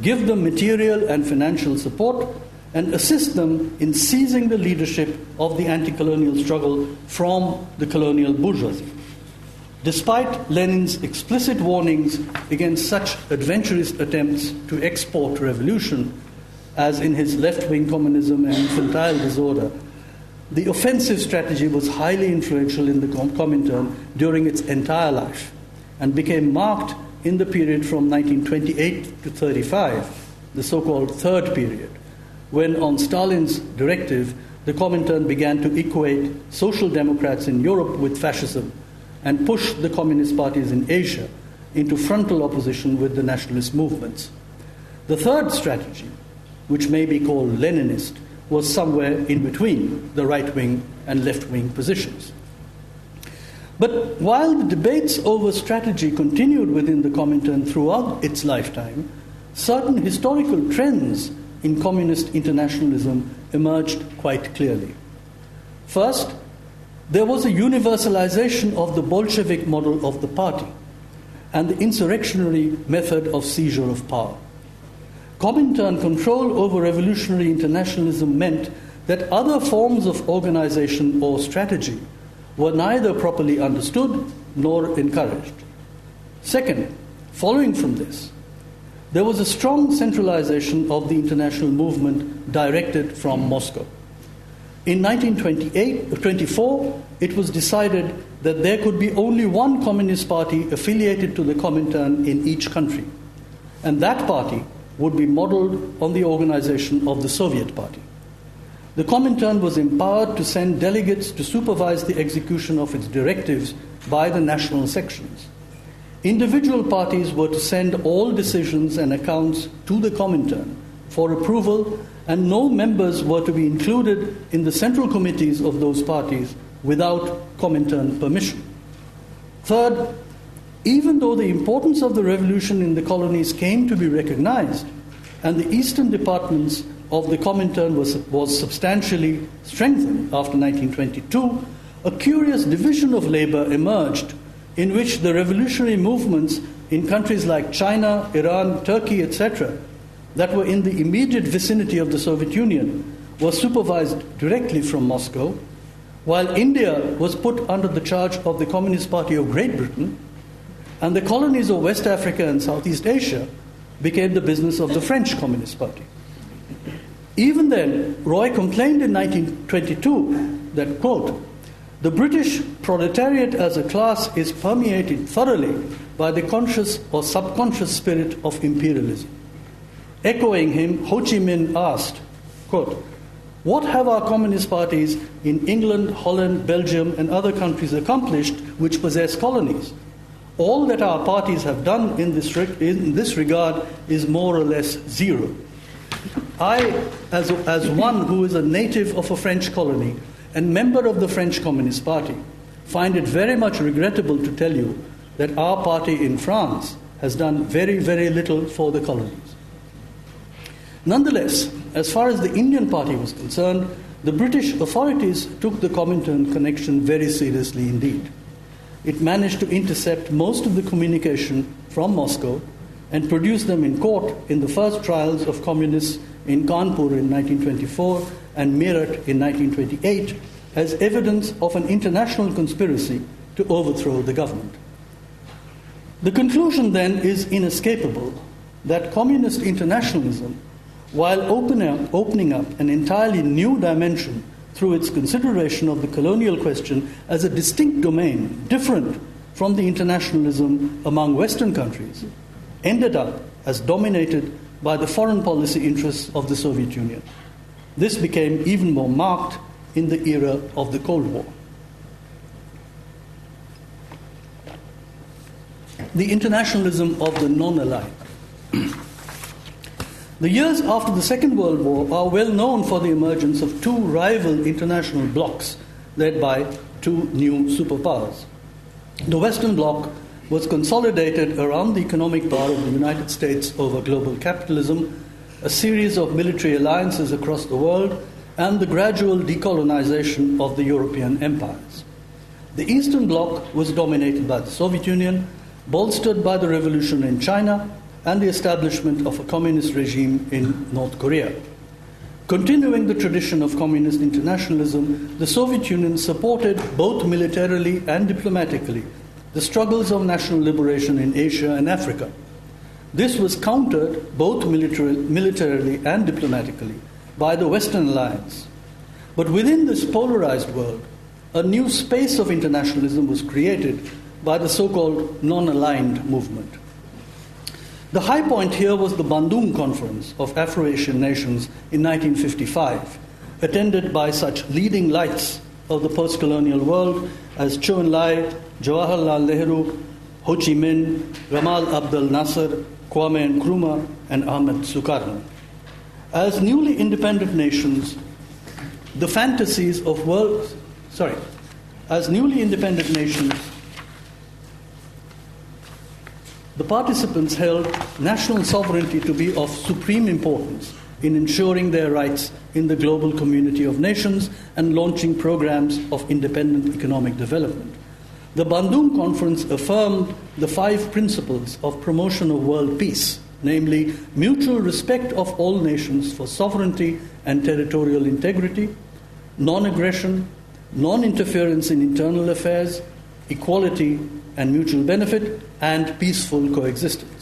give them material and financial support, and assist them in seizing the leadership of the anti colonial struggle from the colonial bourgeoisie. Despite Lenin's explicit warnings against such adventurous attempts to export revolution, as in his left wing communism and infantile disorder, the offensive strategy was highly influential in the Comintern during its entire life and became marked in the period from 1928 to 35, the so called third period, when, on Stalin's directive, the Comintern began to equate social democrats in Europe with fascism and push the communist parties in Asia into frontal opposition with the nationalist movements. The third strategy, which may be called Leninist, was somewhere in between the right wing and left wing positions. But while the debates over strategy continued within the Comintern throughout its lifetime, certain historical trends in communist internationalism emerged quite clearly. First, there was a universalization of the Bolshevik model of the party and the insurrectionary method of seizure of power. Comintern control over revolutionary internationalism meant that other forms of organization or strategy were neither properly understood nor encouraged. Second, following from this, there was a strong centralization of the international movement directed from Moscow. In 1924, it was decided that there could be only one Communist Party affiliated to the Comintern in each country, and that party would be modeled on the organization of the Soviet Party. The Comintern was empowered to send delegates to supervise the execution of its directives by the national sections. Individual parties were to send all decisions and accounts to the Comintern for approval, and no members were to be included in the central committees of those parties without Comintern permission. Third, even though the importance of the revolution in the colonies came to be recognized, and the eastern departments of the Comintern was, was substantially strengthened after 1922, a curious division of labor emerged in which the revolutionary movements in countries like China, Iran, Turkey, etc., that were in the immediate vicinity of the Soviet Union were supervised directly from Moscow, while India was put under the charge of the Communist Party of Great Britain, and the colonies of West Africa and Southeast Asia became the business of the French Communist Party. Even then, Roy complained in 1922 that, quote, the British proletariat as a class is permeated thoroughly by the conscious or subconscious spirit of imperialism. Echoing him, Ho Chi Minh asked, quote, What have our communist parties in England, Holland, Belgium, and other countries accomplished which possess colonies? All that our parties have done in this, in this regard is more or less zero. I, as, as one who is a native of a French colony and member of the French Communist Party, find it very much regrettable to tell you that our party in France has done very, very little for the colonies. Nonetheless, as far as the Indian party was concerned, the British authorities took the Comintern connection very seriously indeed. It managed to intercept most of the communication from Moscow and produce them in court in the first trials of communists in Kanpur in 1924 and Meerut in 1928, as evidence of an international conspiracy to overthrow the government. The conclusion then is inescapable that communist internationalism, while opening, opening up an entirely new dimension through its consideration of the colonial question as a distinct domain, different from the internationalism among Western countries, ended up as dominated by the foreign policy interests of the Soviet Union. This became even more marked in the era of the Cold War. The internationalism of the non aligned. the years after the Second World War are well known for the emergence of two rival international blocs led by two new superpowers. The Western Bloc was consolidated around the economic power of the United States over global capitalism, a series of military alliances across the world, and the gradual decolonization of the European empires. The Eastern Bloc was dominated by the Soviet Union, bolstered by the revolution in China and the establishment of a communist regime in North Korea. Continuing the tradition of communist internationalism, the Soviet Union supported both militarily and diplomatically the struggles of national liberation in Asia and Africa. This was countered both militarily and diplomatically by the Western alliance. But within this polarized world, a new space of internationalism was created by the so called non aligned movement. The high point here was the Bandung Conference of Afro Asian Nations in 1955, attended by such leading lights of the post colonial world as Chou Enlai, Jawaharlal Nehru, Ho Chi Minh, Gamal Abdel Nasser, Kwame Nkrumah, and Ahmed Sukarno. As newly independent nations, the fantasies of world, sorry, as newly independent nations, the participants held national sovereignty to be of supreme importance in ensuring their rights in the global community of nations and launching programs of independent economic development. The Bandung Conference affirmed the five principles of promotion of world peace, namely mutual respect of all nations for sovereignty and territorial integrity, non aggression, non interference in internal affairs, equality and mutual benefit, and peaceful coexistence.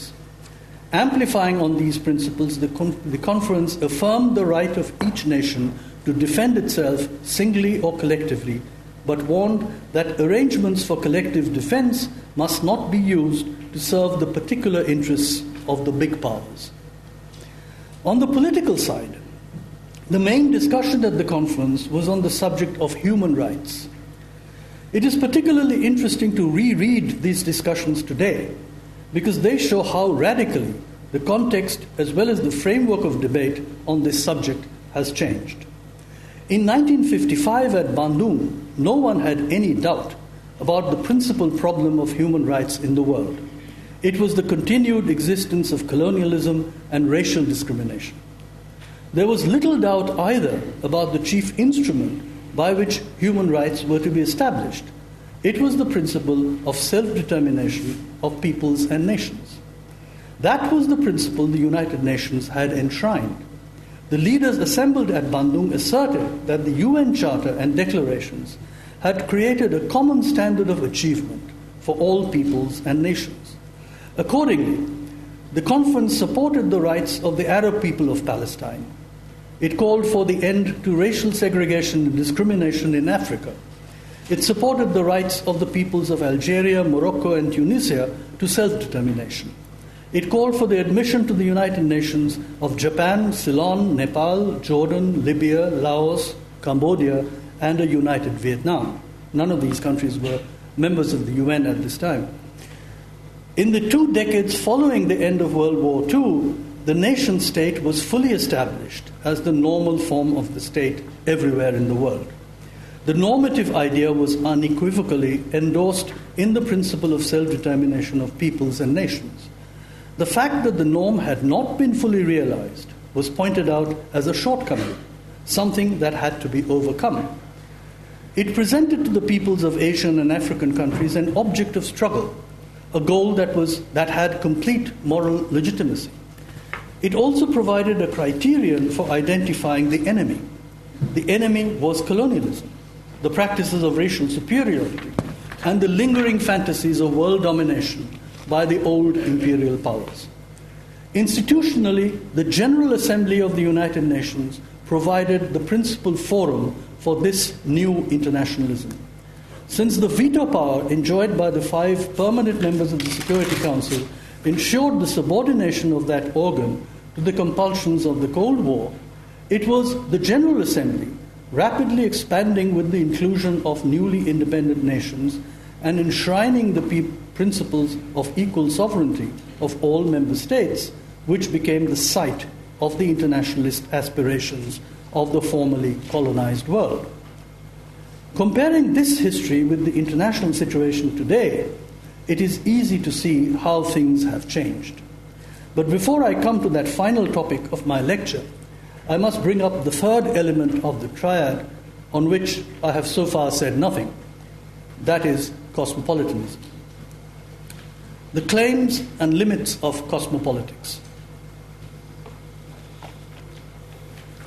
Amplifying on these principles, the, con- the conference affirmed the right of each nation to defend itself singly or collectively, but warned that arrangements for collective defense must not be used to serve the particular interests of the big powers. On the political side, the main discussion at the conference was on the subject of human rights. It is particularly interesting to reread these discussions today because they show how radically the context as well as the framework of debate on this subject has changed. In 1955 at Bandung, no one had any doubt about the principal problem of human rights in the world. It was the continued existence of colonialism and racial discrimination. There was little doubt either about the chief instrument by which human rights were to be established it was the principle of self determination of peoples and nations. That was the principle the United Nations had enshrined. The leaders assembled at Bandung asserted that the UN Charter and declarations had created a common standard of achievement for all peoples and nations. Accordingly, the conference supported the rights of the Arab people of Palestine. It called for the end to racial segregation and discrimination in Africa it supported the rights of the peoples of Algeria, Morocco, and Tunisia to self determination. It called for the admission to the United Nations of Japan, Ceylon, Nepal, Jordan, Libya, Laos, Cambodia, and a united Vietnam. None of these countries were members of the UN at this time. In the two decades following the end of World War II, the nation state was fully established as the normal form of the state everywhere in the world. The normative idea was unequivocally endorsed in the principle of self determination of peoples and nations. The fact that the norm had not been fully realized was pointed out as a shortcoming, something that had to be overcome. It presented to the peoples of Asian and African countries an object of struggle, a goal that, was, that had complete moral legitimacy. It also provided a criterion for identifying the enemy. The enemy was colonialism. The practices of racial superiority, and the lingering fantasies of world domination by the old imperial powers. Institutionally, the General Assembly of the United Nations provided the principal forum for this new internationalism. Since the veto power enjoyed by the five permanent members of the Security Council ensured the subordination of that organ to the compulsions of the Cold War, it was the General Assembly, rapidly expanding with the inclusion of newly independent nations and enshrining the pe- principles of equal sovereignty of all member states, which became the site of the internationalist aspirations of the formerly colonized world. Comparing this history with the international situation today, it is easy to see how things have changed. But before I come to that final topic of my lecture, I must bring up the third element of the triad on which I have so far said nothing that is, cosmopolitanism. The claims and limits of cosmopolitics.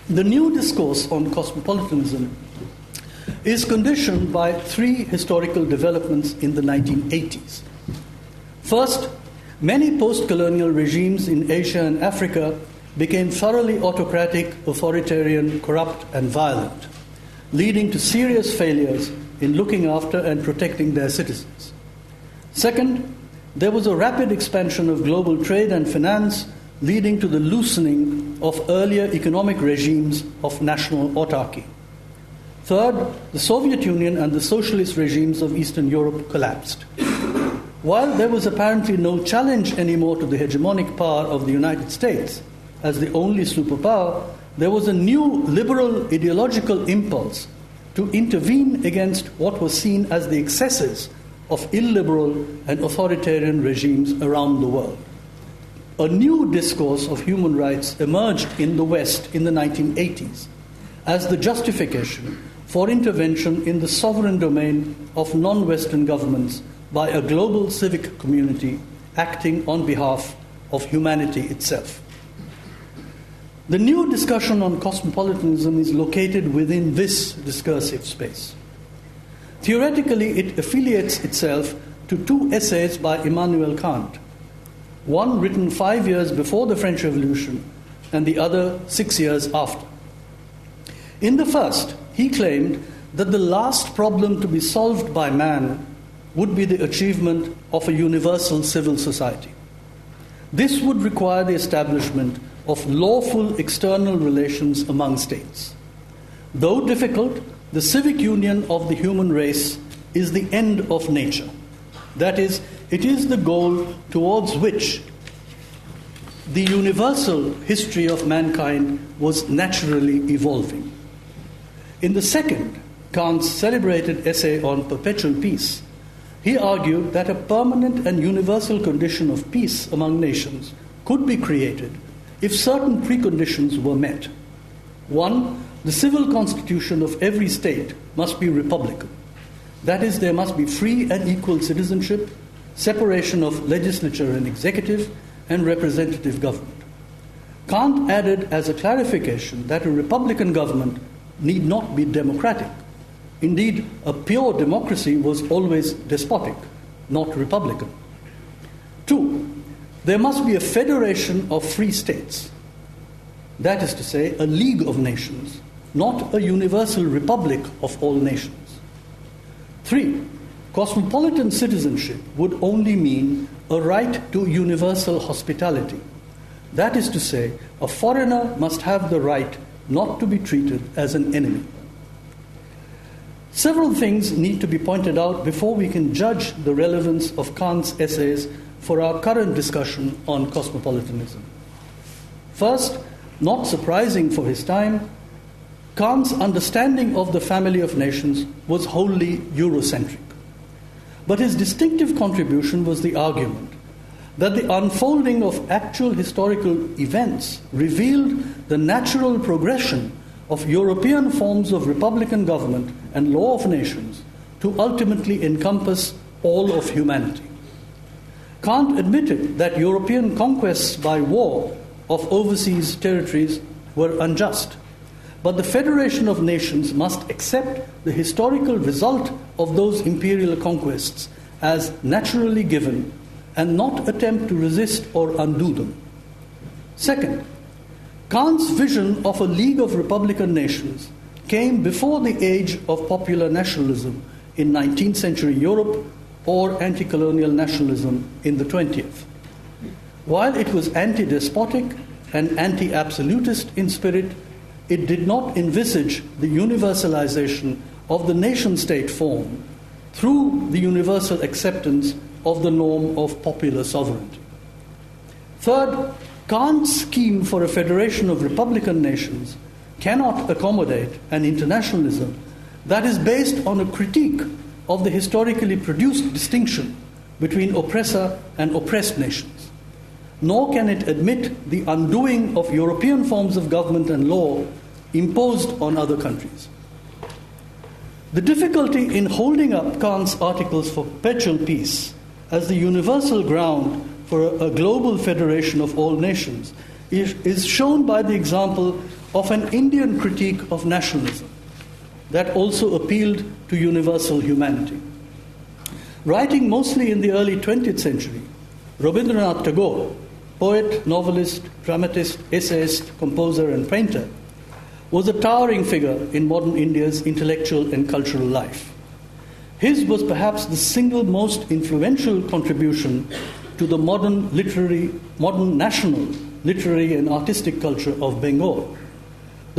The new discourse on cosmopolitanism is conditioned by three historical developments in the 1980s. First, many post colonial regimes in Asia and Africa became thoroughly autocratic, authoritarian, corrupt, and violent, leading to serious failures in looking after and protecting their citizens. Second, there was a rapid expansion of global trade and finance, leading to the loosening of earlier economic regimes of national autarky. Third, the Soviet Union and the socialist regimes of Eastern Europe collapsed. While there was apparently no challenge anymore to the hegemonic power of the United States as the only superpower, there was a new liberal ideological impulse to intervene against what was seen as the excesses of illiberal and authoritarian regimes around the world. A new discourse of human rights emerged in the West in the 1980s as the justification for intervention in the sovereign domain of non Western governments by a global civic community acting on behalf of humanity itself. The new discussion on cosmopolitanism is located within this discursive space. Theoretically, it affiliates itself to two essays by Immanuel Kant, one written five years before the French Revolution and the other six years after. In the first, he claimed that the last problem to be solved by man would be the achievement of a universal civil society. This would require the establishment of lawful external relations among states. Though difficult, the civic union of the human race is the end of nature. That is, it is the goal towards which the universal history of mankind was naturally evolving. In the second, Kant's celebrated essay on perpetual peace, he argued that a permanent and universal condition of peace among nations could be created if certain preconditions were met. One, the civil constitution of every state must be republican. That is, there must be free and equal citizenship, separation of legislature and executive, and representative government. Kant added as a clarification that a republican government need not be democratic. Indeed, a pure democracy was always despotic, not republican. Two, there must be a federation of free states. That is to say, a league of nations, not a universal republic of all nations. Three, cosmopolitan citizenship would only mean a right to universal hospitality. That is to say, a foreigner must have the right not to be treated as an enemy. Several things need to be pointed out before we can judge the relevance of Kant's essays for our current discussion on cosmopolitanism. First, not surprising for his time, Kant's understanding of the family of nations was wholly Eurocentric. But his distinctive contribution was the argument that the unfolding of actual historical events revealed the natural progression of European forms of republican government and law of nations to ultimately encompass all of humanity. Kant admitted that European conquests by war of overseas territories were unjust, but the Federation of Nations must accept the historical result of those imperial conquests as naturally given and not attempt to resist or undo them. Second, Kant's vision of a League of Republican Nations came before the age of popular nationalism in 19th century Europe or anti colonial nationalism in the 20th. While it was anti despotic and anti absolutist in spirit, it did not envisage the universalization of the nation state form through the universal acceptance of the norm of popular sovereignty. Third, Kant's scheme for a federation of republican nations cannot accommodate an internationalism that is based on a critique of the historically produced distinction between oppressor and oppressed nations. Nor can it admit the undoing of European forms of government and law imposed on other countries. The difficulty in holding up Kant's articles for perpetual peace as the universal ground for a, global federation of all nations is shown by the example of an Indian critique of nationalism that also appealed to universal humanity. Writing mostly in the early 20th century, Rabindranath Tagore, poet, novelist, dramatist, essayist, composer, and painter, was a towering figure in modern India's intellectual and cultural life. His was perhaps the single most influential contribution to the modern literary, modern national literary and artistic culture of Bengal.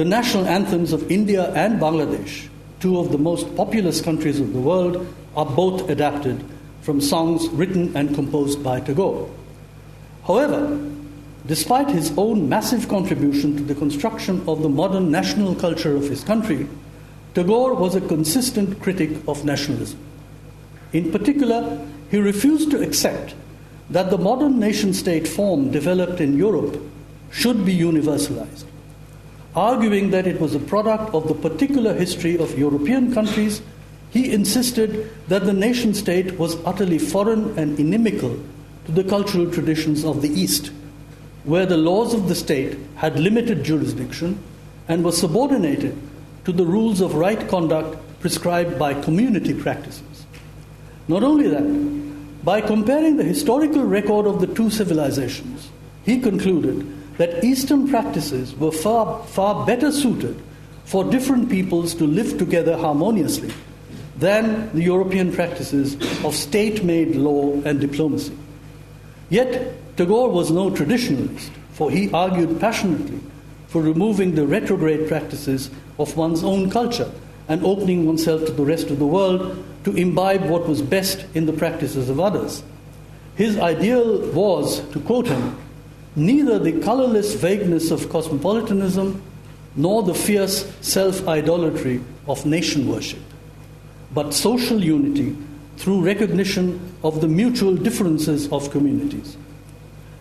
The national anthems of India and Bangladesh, two of the most populous countries of the world, are both adapted from songs written and composed by Tagore. However, despite his own massive contribution to the construction of the modern national culture of his country, Tagore was a consistent critic of nationalism. In particular, he refused to accept that the modern nation state form developed in Europe should be universalized, arguing that it was a product of the particular history of European countries. He insisted that the nation state was utterly foreign and inimical to the cultural traditions of the East, where the laws of the state had limited jurisdiction and were subordinated to the rules of right conduct prescribed by community practices. Not only that, by comparing the historical record of the two civilizations, he concluded that Eastern practices were far, far better suited for different peoples to live together harmoniously than the European practices of state made law and diplomacy. Yet, Tagore was no traditionalist, for he argued passionately for removing the retrograde practices of one's own culture and opening oneself to the rest of the world to imbibe what was best in the practices of others. His ideal was, to quote him, neither the colorless vagueness of cosmopolitanism nor the fierce self idolatry of nation worship, but social unity through recognition of the mutual differences of communities.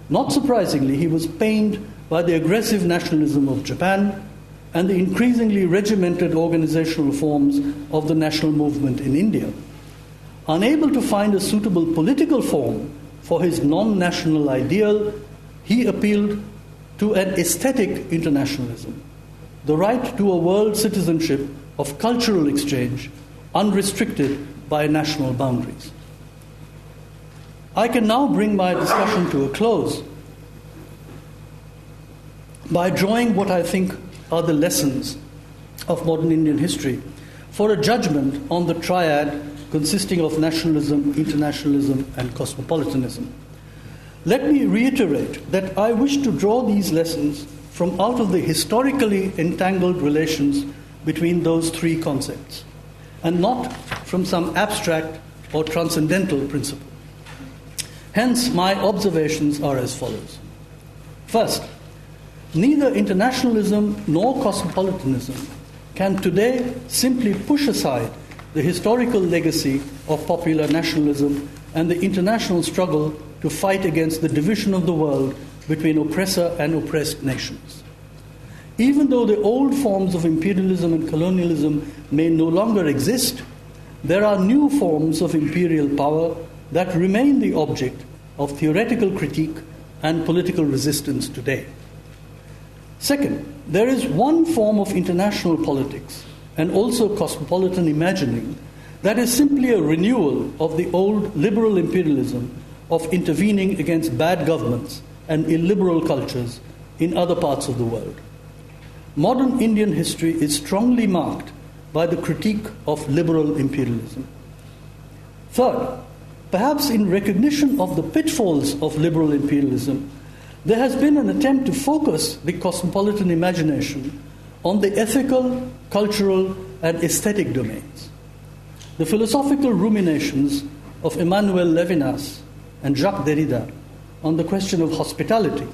Not surprisingly, he was pained by the aggressive nationalism of Japan and the increasingly regimented organizational forms of the national movement in India. Unable to find a suitable political form for his non national ideal, he appealed to an aesthetic internationalism, the right to a world citizenship of cultural exchange, unrestricted by national boundaries. I can now bring my discussion to a close by drawing what I think are the lessons of modern Indian history for a judgment on the triad consisting of nationalism, internationalism, and cosmopolitanism. Let me reiterate that I wish to draw these lessons from out of the historically entangled relations between those three concepts, and not from some abstract or transcendental principle. Hence, my observations are as follows. First, Neither internationalism nor cosmopolitanism can today simply push aside the historical legacy of popular nationalism and the international struggle to fight against the division of the world between oppressor and oppressed nations. Even though the old forms of imperialism and colonialism may no longer exist, there are new forms of imperial power that remain the object of theoretical critique and political resistance today. Second, there is one form of international politics and also cosmopolitan imagining that is simply a renewal of the old liberal imperialism of intervening against bad governments and illiberal cultures in other parts of the world. Modern Indian history is strongly marked by the critique of liberal imperialism. Third, perhaps in recognition of the pitfalls of liberal imperialism, there has been an attempt to focus the cosmopolitan imagination on the ethical, cultural, and aesthetic domains. The philosophical ruminations of Emmanuel Levinas and Jacques Derrida on the question of hospitality,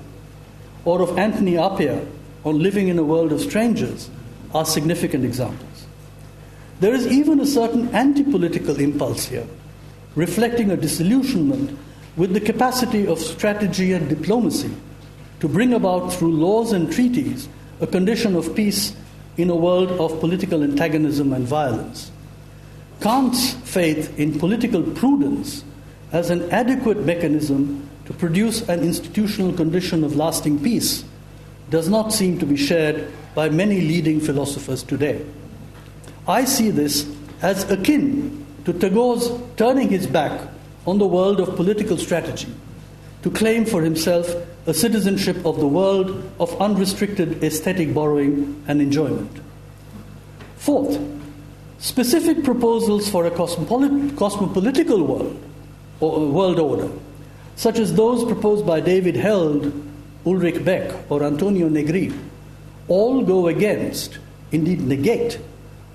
or of Anthony Appiah on living in a world of strangers, are significant examples. There is even a certain anti political impulse here, reflecting a disillusionment with the capacity of strategy and diplomacy to bring about through laws and treaties a condition of peace in a world of political antagonism and violence. Kant's faith in political prudence as an adequate mechanism to produce an institutional condition of lasting peace does not seem to be shared by many leading philosophers today. I see this as akin to Tagore's turning his back on the world of political strategy to claim for himself a citizenship of the world of unrestricted aesthetic borrowing and enjoyment. Fourth, specific proposals for a cosmopolit- cosmopolitical world or uh, world order, such as those proposed by David Held, Ulrich Beck, or Antonio Negri, all go against, indeed negate,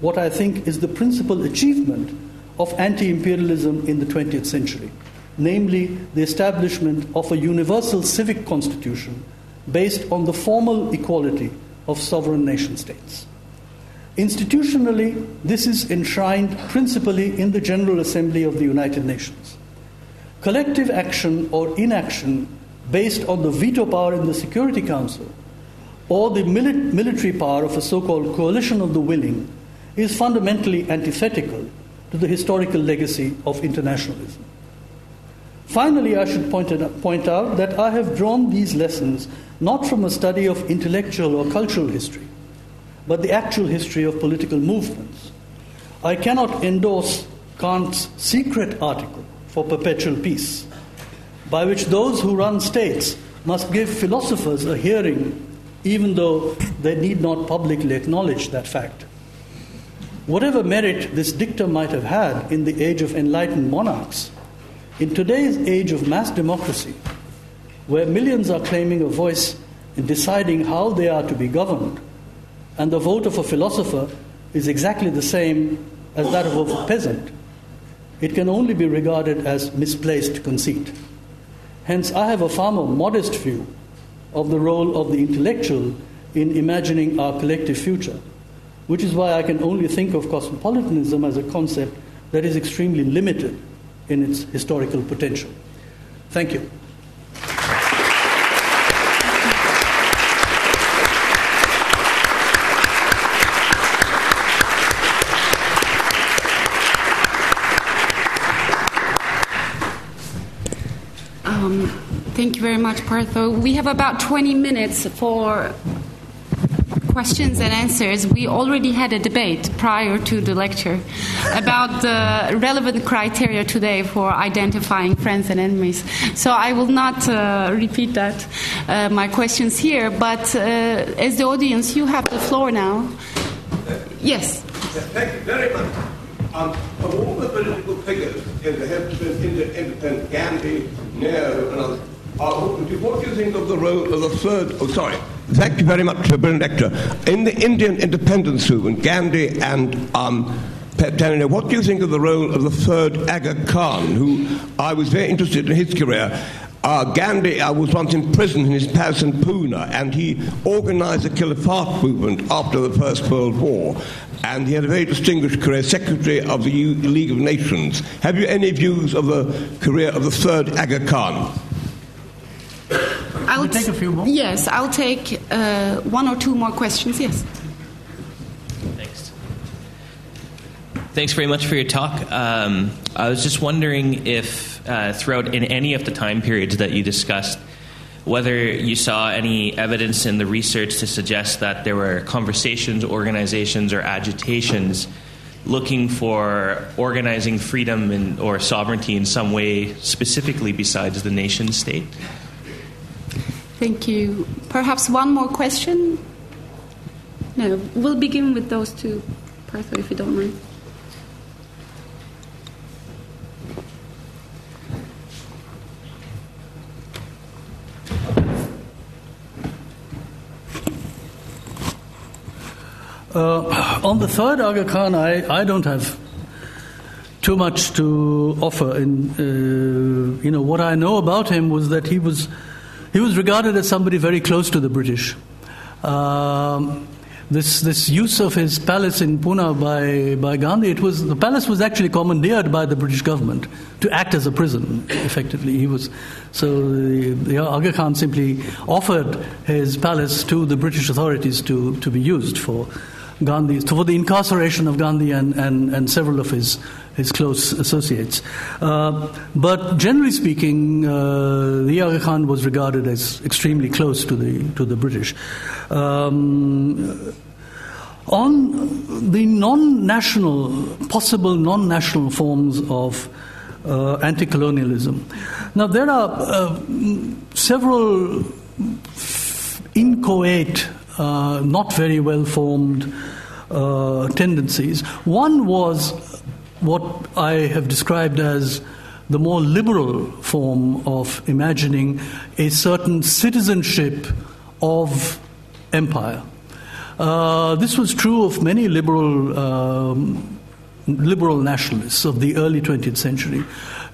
what I think is the principal achievement of anti imperialism in the 20th century, namely the establishment of a universal civic constitution based on the formal equality of sovereign nation states. Institutionally, this is enshrined principally in the General Assembly of the United Nations. Collective action or inaction based on the veto power in the Security Council or the mili- military power of a so called coalition of the willing is fundamentally antithetical to the historical legacy of internationalism. Finally, I should point, point out that I have drawn these lessons not from a study of intellectual or cultural history, but the actual history of political movements. I cannot endorse Kant's secret article for perpetual peace, by which those who run states must give philosophers a hearing, even though they need not publicly acknowledge that fact. Whatever merit this dictum might have had in the age of enlightened monarchs, in today's age of mass democracy, where millions are claiming a voice in deciding how they are to be governed, and the vote of a philosopher is exactly the same as that of a peasant, it can only be regarded as misplaced conceit. Hence, I have a far more modest view of the role of the intellectual in imagining our collective future, which is why I can only think of cosmopolitanism as a concept that is extremely limited in its historical potential. Thank you. Um, thank you very much, Partho. We have about 20 minutes for questions and answers. We already had a debate prior to the lecture about the relevant criteria today for identifying friends and enemies. So I will not uh, repeat that, uh, my questions here, but uh, as the audience, you have the floor now. Yes. Thank you very much. Um, of all the political figures in the independent, Gandhi, Nehru, and others, uh, what do you think of the role of the third? Oh, sorry. Thank you very much, Brilliant Lecture. In the Indian independence movement, Gandhi and um, what do you think of the role of the third Aga Khan, who I was very interested in his career? Uh, Gandhi uh, was once imprisoned in his palace in Pune, and he organized the Khilafat movement after the First World War. And he had a very distinguished career, Secretary of the U- League of Nations. Have you any views of the career of the third Aga Khan? I'll take a few more. Yes, I'll take uh, one or two more questions. Yes. Thanks. Thanks very much for your talk. Um, I was just wondering if, uh, throughout in any of the time periods that you discussed, whether you saw any evidence in the research to suggest that there were conversations, organizations, or agitations looking for organizing freedom and, or sovereignty in some way, specifically besides the nation state. Thank you. Perhaps one more question? No, we'll begin with those two, Partho, if you don't mind. Uh, on the third Aga Khan, I, I don't have too much to offer. In uh, you know what I know about him was that he was he was regarded as somebody very close to the British. Um, this this use of his palace in Pune by by Gandhi, it was the palace was actually commandeered by the British government to act as a prison. Effectively, he was so the, the Aga Khan simply offered his palace to the British authorities to to be used for Gandhi, for the incarceration of Gandhi and, and, and several of his, his close associates. Uh, but generally speaking, uh, the Aga Khan was regarded as extremely close to the, to the British. Um, on the non national, possible non national forms of uh, anti colonialism, now there are uh, several inchoate uh, not very well formed uh, tendencies. One was what I have described as the more liberal form of imagining a certain citizenship of empire. Uh, this was true of many liberal um, liberal nationalists of the early 20th century.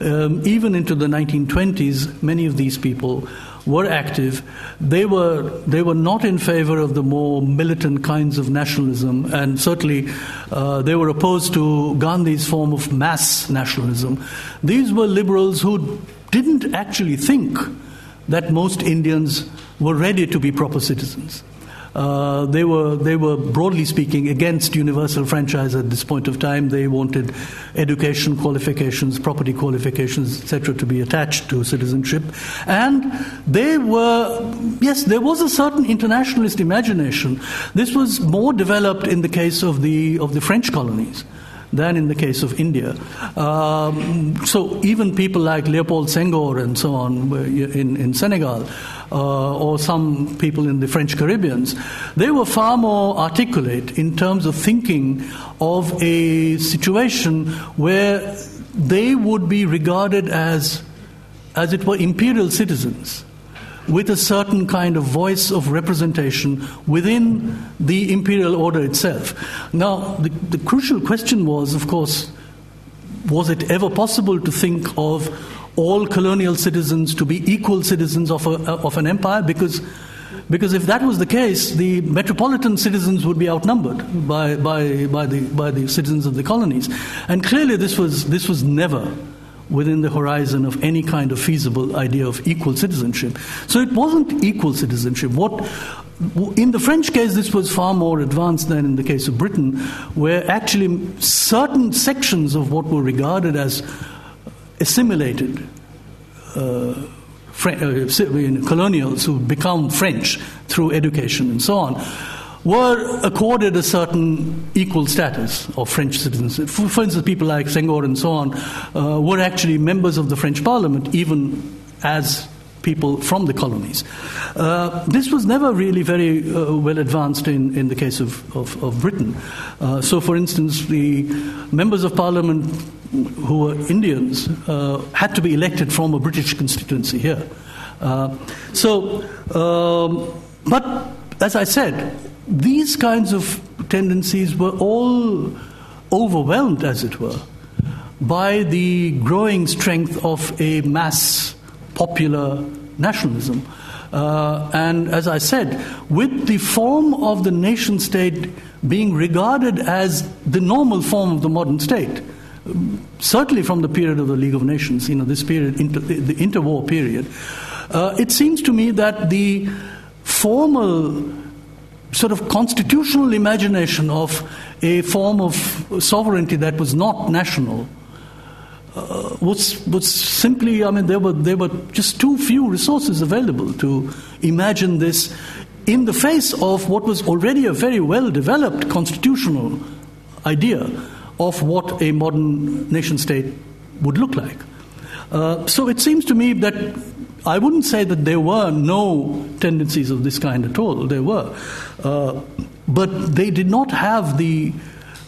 Um, even into the 1920s, many of these people were active, they were, they were not in favor of the more militant kinds of nationalism, and certainly uh, they were opposed to Gandhi's form of mass nationalism. These were liberals who didn't actually think that most Indians were ready to be proper citizens. Uh, they were they were broadly speaking against universal franchise at this point of time. They wanted education qualifications, property qualifications, etc., to be attached to citizenship, and they were yes, there was a certain internationalist imagination. This was more developed in the case of the of the French colonies than in the case of India. Um, so even people like Leopold Senghor and so on in, in Senegal uh, or some people in the French Caribbeans, they were far more articulate in terms of thinking of a situation where they would be regarded as, as it were, imperial citizens with a certain kind of voice of representation within the imperial order itself. Now, the, the crucial question was, of course, was it ever possible to think of all colonial citizens to be equal citizens of, a, of an empire because, because if that was the case, the metropolitan citizens would be outnumbered by, by, by, the, by the citizens of the colonies. And clearly, this was, this was never within the horizon of any kind of feasible idea of equal citizenship. So it wasn't equal citizenship. What in the French case, this was far more advanced than in the case of Britain, where actually certain sections of what were regarded as assimilated uh, uh, colonials who become French through education and so on were accorded a certain equal status of French citizens. For, instance, people like Senghor and so on uh, were actually members of the French parliament, even as people from the colonies. Uh, this was never really very uh, well advanced in, in the case of, of, of Britain. Uh, so, for instance, the members of parliament who were Indians uh, had to be elected from a British constituency here. Uh, so, um, but as I said, these kinds of tendencies were all overwhelmed, as it were, by the growing strength of a mass popular nationalism. Uh, and as I said, with the form of the nation state being regarded as the normal form of the modern state, certainly from the period of the League of Nations, you know, this period, inter, the interwar period, uh, it seems to me that the formal sort of constitutional imagination of a form of sovereignty that was not national uh, was, was simply, I mean, there were, there were just too few resources available to imagine this in the face of what was already a very well developed constitutional idea of what a modern nation state would look like. Uh, so it seems to me that I wouldn't say that there were no tendencies of this kind at all. There were. Uh, but they did not have the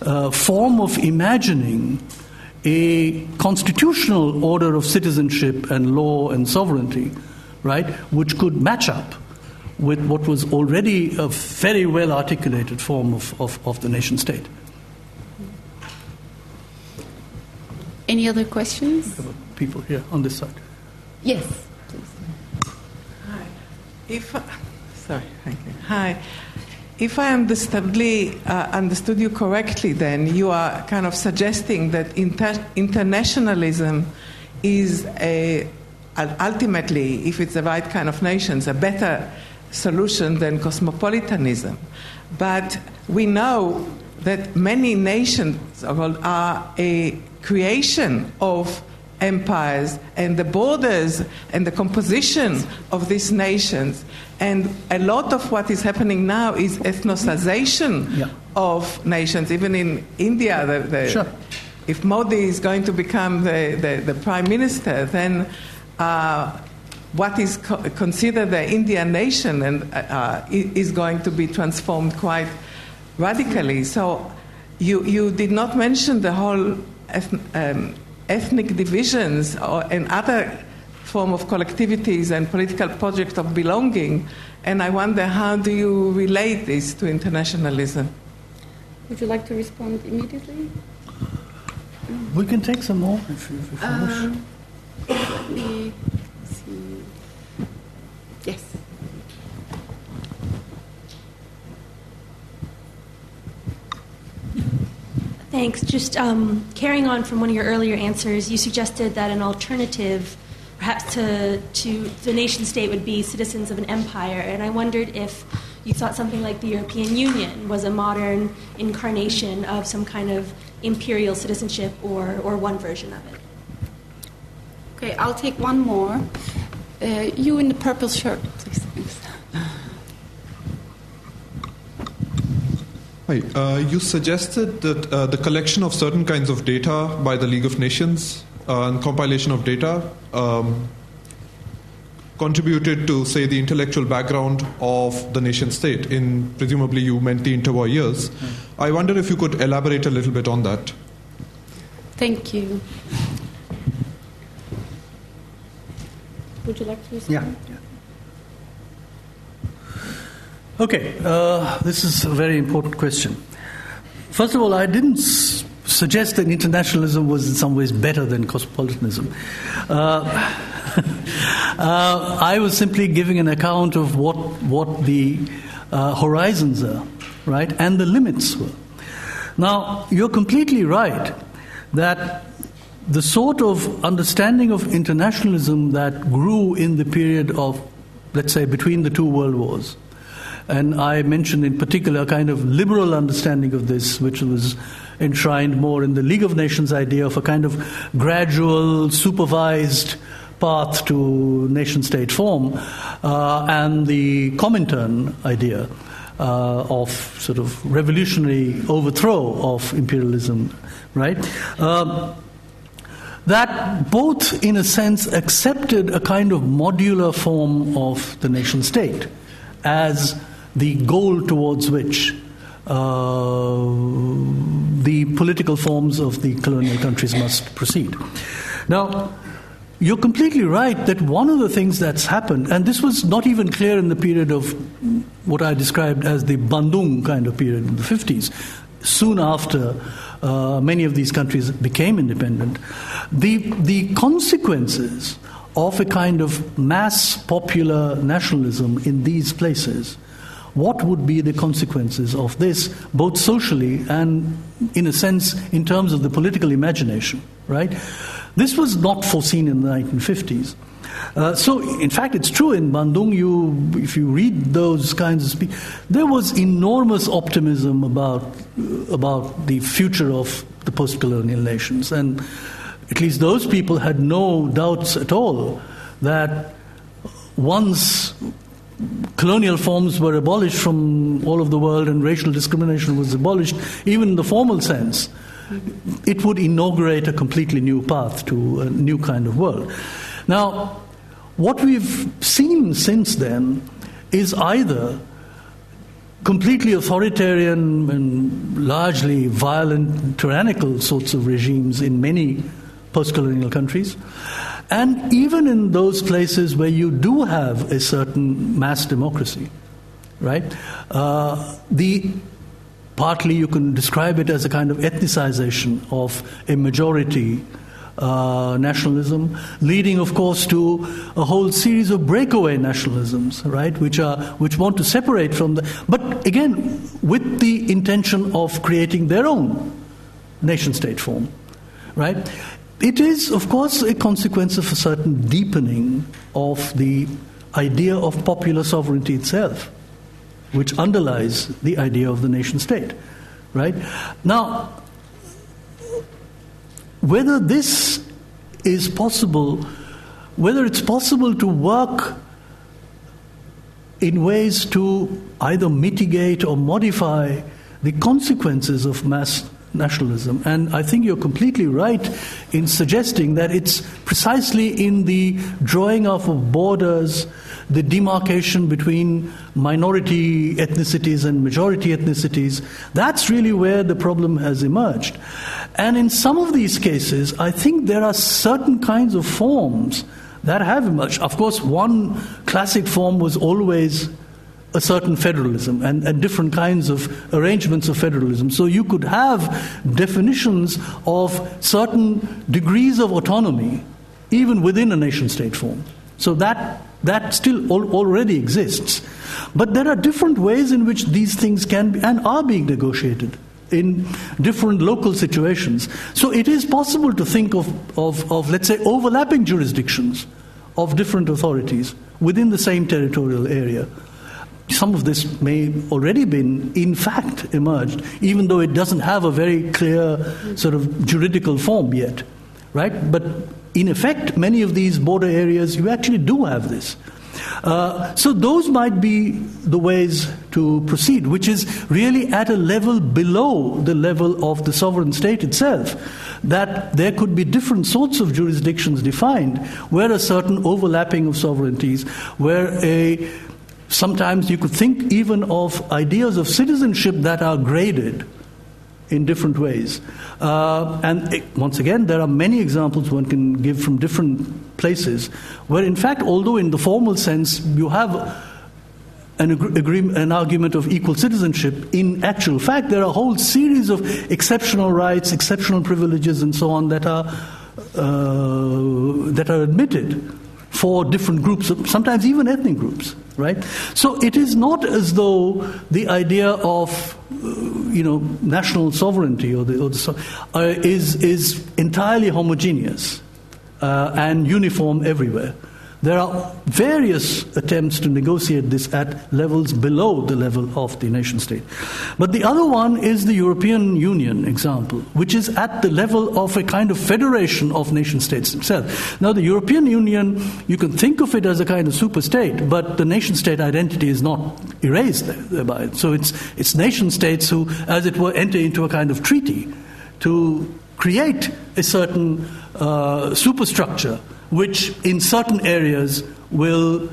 uh, form of imagining a constitutional order of citizenship and law and sovereignty, right, which could match up with what was already a very well articulated form of, of, of the nation state. Any other questions? People here on this side. Yes. If sorry, thank you. Hi. If I understoodly, uh, understood you correctly, then you are kind of suggesting that inter- internationalism is a, ultimately, if it's the right kind of nations, a better solution than cosmopolitanism. But we know that many nations are a creation of empires and the borders and the composition of these nations. And a lot of what is happening now is ethnicization yeah. of nations. Even in India, the, the, sure. if Modi is going to become the, the, prime minister, then uh, what is co- considered the Indian nation and, uh, uh is going to be transformed quite radically. So you, you did not mention the whole um, ethnic divisions or, and other form of collectivities and political project of belonging. And I wonder how do you relate this to internationalism? Would you like to respond immediately? We can take some more if you, if you um, wish. Let me see. Yes. Thanks. Just um, carrying on from one of your earlier answers, you suggested that an alternative, perhaps to, to the nation state, would be citizens of an empire. And I wondered if you thought something like the European Union was a modern incarnation of some kind of imperial citizenship or, or one version of it. Okay, I'll take one more. Uh, you in the purple shirt, please. Hi. Uh, you suggested that uh, the collection of certain kinds of data by the League of Nations uh, and compilation of data um, contributed to, say, the intellectual background of the nation state. In presumably, you meant the interwar years. Mm. I wonder if you could elaborate a little bit on that. Thank you. Would you like to respond? Yeah. yeah. Okay, uh, this is a very important question. First of all, I didn't s- suggest that internationalism was in some ways better than cosmopolitanism. Uh, uh, I was simply giving an account of what, what the uh, horizons are, right, and the limits were. Now, you're completely right that the sort of understanding of internationalism that grew in the period of, let's say, between the two world wars and I mentioned in particular a kind of liberal understanding of this, which was enshrined more in the League of Nations idea of a kind of gradual, supervised path to nation state form, uh, and the Comintern idea. Uh, of sort of revolutionary overthrow of imperialism, right? Um, that both, in a sense, accepted a kind of modular form of the nation state as the goal towards which uh, the political forms of the colonial countries must proceed. Now, you're completely right that one of the things that's happened, and this was not even clear in the period of what I described as the Bandung kind of period in the 50s, soon after uh, many of these countries became independent, the, the consequences of a kind of mass popular nationalism in these places what would be the consequences of this, both socially and, in a sense, in terms of the political imagination, right? This was not foreseen in the 1950s. Uh, so, in fact, it's true in Bandung. You, if you read those kinds of speech, there was enormous optimism about about the future of the post-colonial nations, and at least those people had no doubts at all that once colonial forms were abolished from all of the world and racial discrimination was abolished, even in the formal sense, it would inaugurate a completely new path to a new kind of world. Now, what we've seen since then is either completely authoritarian and largely violent, tyrannical sorts of regimes in many post colonial countries. And even in those places where you do have a certain mass democracy, right? Uh, the partly you can describe it as a kind of ethnicization of a majority uh, nationalism, leading, of course, to a whole series of breakaway nationalisms, right, which are which want to separate from the, but again, with the intention of creating their own nation-state form, right. It is, of course, a consequence of a certain deepening of the idea of popular sovereignty itself, which underlies the idea of the nation-state, right. Now, whether this is possible, whether it's possible to work in ways to either mitigate or modify the consequences of mass nationalism. And I think you're completely right in suggesting that it's precisely in the drawing up of borders, the demarcation between minority ethnicities and majority ethnicities, that's really where the problem has emerged. And in some of these cases, I think there are certain kinds of forms that have emerged. Of course, one classic form was always a certain federalism and, and, different kinds of arrangements of federalism. So you could have definitions of certain degrees of autonomy even within a nation state form. So that, that still al- already exists. But there are different ways in which these things can be and are being negotiated in different local situations. So it is possible to think of, of, of let's say, overlapping jurisdictions of different authorities within the same territorial area some of this may already been in fact emerged, even though it doesn't have a very clear sort of juridical form yet, right? But in effect, many of these border areas, you actually do have this. Uh, so those might be the ways to proceed, which is really at a level below the level of the sovereign state itself. That there could be different sorts of jurisdictions defined, where a certain overlapping of sovereignties, where a Sometimes you could think even of ideas of citizenship that are graded in different ways. Uh, and it, once again, there are many examples one can give from different places where, in fact, although in the formal sense you have an, agree, an argument of equal citizenship, in actual fact, there are a whole series of exceptional rights, exceptional privileges, and so on that are, uh, that are admitted for different groups, sometimes even ethnic groups, right? So it is not as though the idea of uh, you know national sovereignty or the, or the uh, is is entirely homogeneous uh, and uniform everywhere. There are various attempts to negotiate this at levels below the level of the nation state. But the other one is the European Union example, which is at the level of a kind of federation of nation states themselves. Now, the European Union, you can think of it as a kind of super state, but the nation state identity is not erased thereby. So it's, it's nation states who, as it were, enter into a kind of treaty to create a certain uh, superstructure which in certain areas will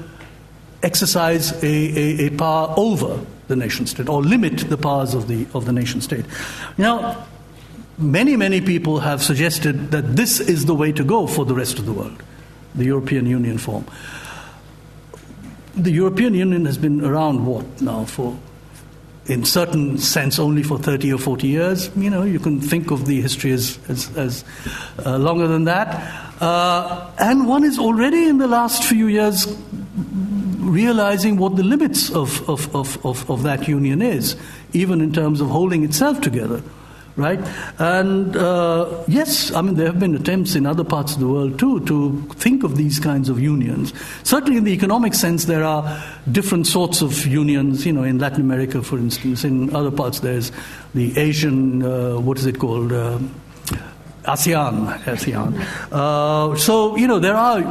exercise a, a, a, power over the nation state or limit the powers of the, of the nation state. Now, many, many people have suggested that this is the way to go for the rest of the world, the European Union form. The European Union has been around, what, now, for in certain sense only for 30 or 40 years. You know, you can think of the history as, as, as uh, longer than that. Uh, and one is already in the last few years realizing what the limits of, of, of, of, of that union is, even in terms of holding itself together right? And uh, yes, I mean, there have been attempts in other parts of the world too to think of these kinds of unions. Certainly, in the economic sense, there are different sorts of unions, you know, in Latin America, for instance. In other parts, there's the Asian, uh, what is it called? Uh, ASEAN, ASEAN. Uh, so, you know, there are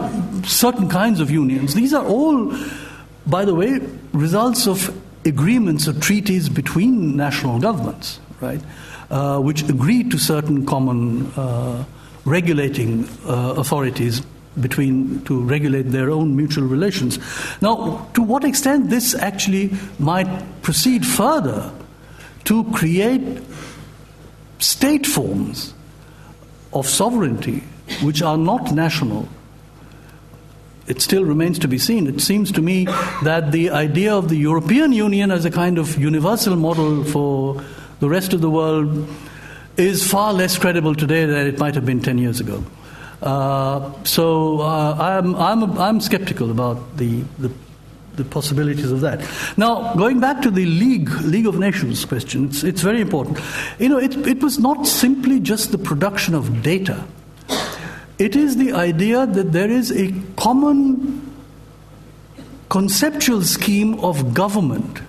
certain kinds of unions. These are all, by the way, results of agreements or treaties between national governments, right, uh, which agreed to certain common uh, regulating uh, authorities between to regulate their own mutual relations. Now, to what extent this actually might proceed further to create state forms of sovereignty which are not national. It still remains to be seen. It seems to me that the idea of the European Union as a kind of universal model for the rest of the world is far less credible today than it might have been 10 years ago. Uh, so uh, I'm, I'm, I'm skeptical about the, the, the, possibilities of that. Now, going back to the League, League of Nations question, it's, it's very important. You know, it, it was not simply just the production of data, it is the idea that there is a common conceptual scheme of government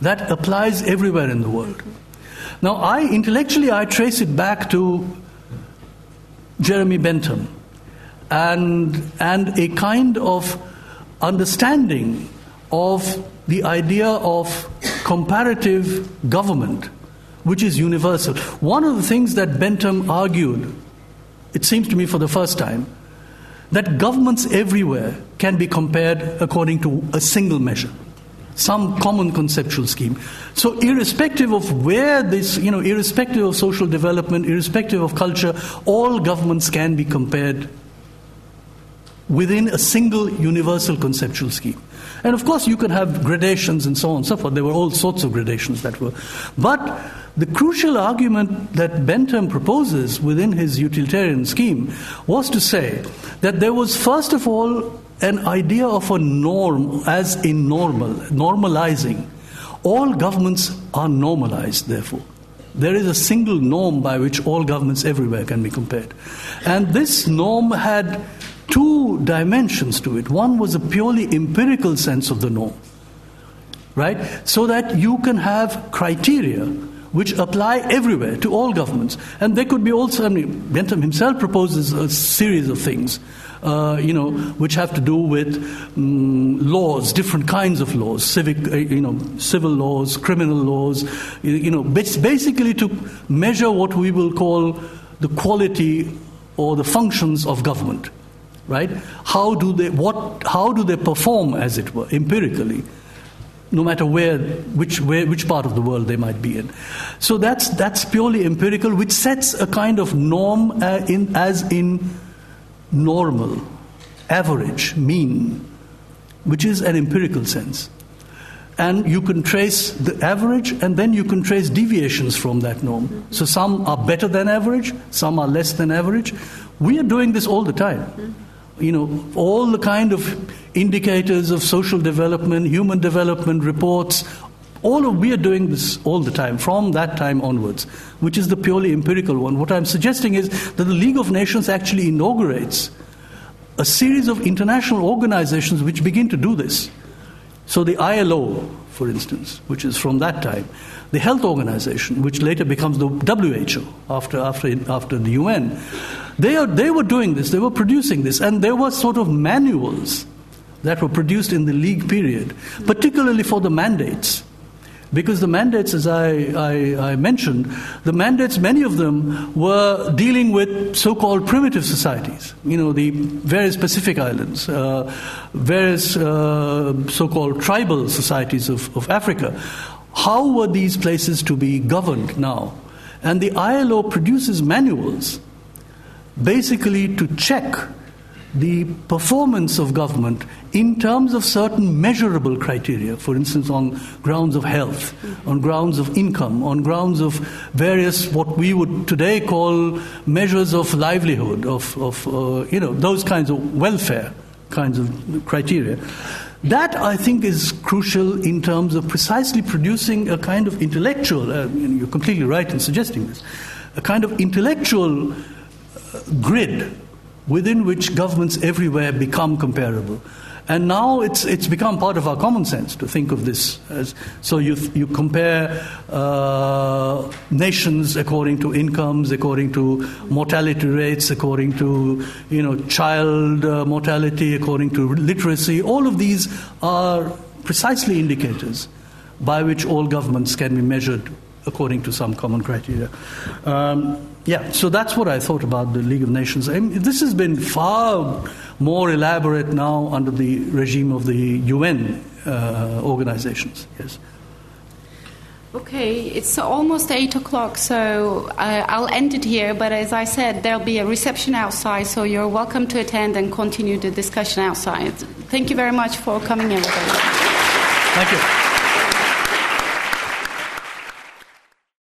that applies everywhere in the world. Now, I intellectually I trace it back to Jeremy Bentham and, and a kind of understanding of the idea of comparative government, which is universal. One of the things that Bentham argued, it seems to me for the first time, that governments everywhere can be compared according to a single measure some common conceptual scheme. So, irrespective of where this, you know, irrespective of social development, irrespective of culture, all governments can be compared within a single universal conceptual scheme. And of course, you can have gradations and so on and so forth. There were all sorts of gradations that were. But the crucial argument that Bentham proposes within his utilitarian scheme was to say that there was, first of all, an idea of a norm as in normal, normalizing. All governments are normalized, therefore. There is a single norm by which all governments everywhere can be compared. And this norm had two dimensions to it. One was a purely empirical sense of the norm, right? So that you can have criteria which apply everywhere to all governments. And there could be also, I mean, Bentham himself proposes a series of things uh, you know, which have to do with um, laws, different kinds of laws, civic, uh, you know, civil laws, criminal laws, you, you know, basically to measure what we will call the quality or the functions of government, right? How do they, what, how do they perform, as it were, empirically? no matter where, which, where, which part of the world they might be in. So that's, that's purely empirical, which sets a kind of norm uh, in, as in normal, average, mean, which is an empirical sense. And you can trace the average, and then you can trace deviations from that norm. So some are better than average, some are less than average. We are doing this all the time. You know, all the kind of indicators of social development, human development reports, all of we are doing this all the time, from that time onwards, which is the purely empirical one. What I'm suggesting is that the League of Nations actually inaugurates a series of international organizations which begin to do this. So the ILO, for instance, which is from that time, the Health Organization, which later becomes the WHO after, after, after the UN, they, are, they were doing this, they were producing this, and there were sort of manuals that were produced in the League period, particularly for the mandates. Because the mandates, as I, I, I, mentioned, the mandates, many of them were dealing with so called primitive societies, you know, the various Pacific islands, uh, various uh, so called tribal societies of, of Africa. How were these places to be governed now? And the ILO produces manuals basically to check the performance of government in terms of certain measurable criteria, for instance, on grounds of health, on grounds of income, on grounds of various what we would today call measures of livelihood, of, of uh, you know, those kinds of welfare kinds of criteria. That, I think, is crucial in terms of precisely producing a kind of intellectual, uh, you're completely right in suggesting this, a kind of intellectual uh, grid within which governments everywhere become comparable. And now it's, it's become part of our common sense to think of this as so you, you compare uh, nations according to incomes, according to mortality rates, according to you know, child uh, mortality, according to literacy. All of these are precisely indicators by which all governments can be measured according to some common criteria. Um, yeah, so that's what I thought about the League of Nations. I mean, this has been far more elaborate now under the regime of the UN uh, organizations. Yes. Okay, it's almost 8 o'clock, so uh, I'll end it here. But as I said, there'll be a reception outside, so you're welcome to attend and continue the discussion outside. Thank you very much for coming, everybody. Thank you.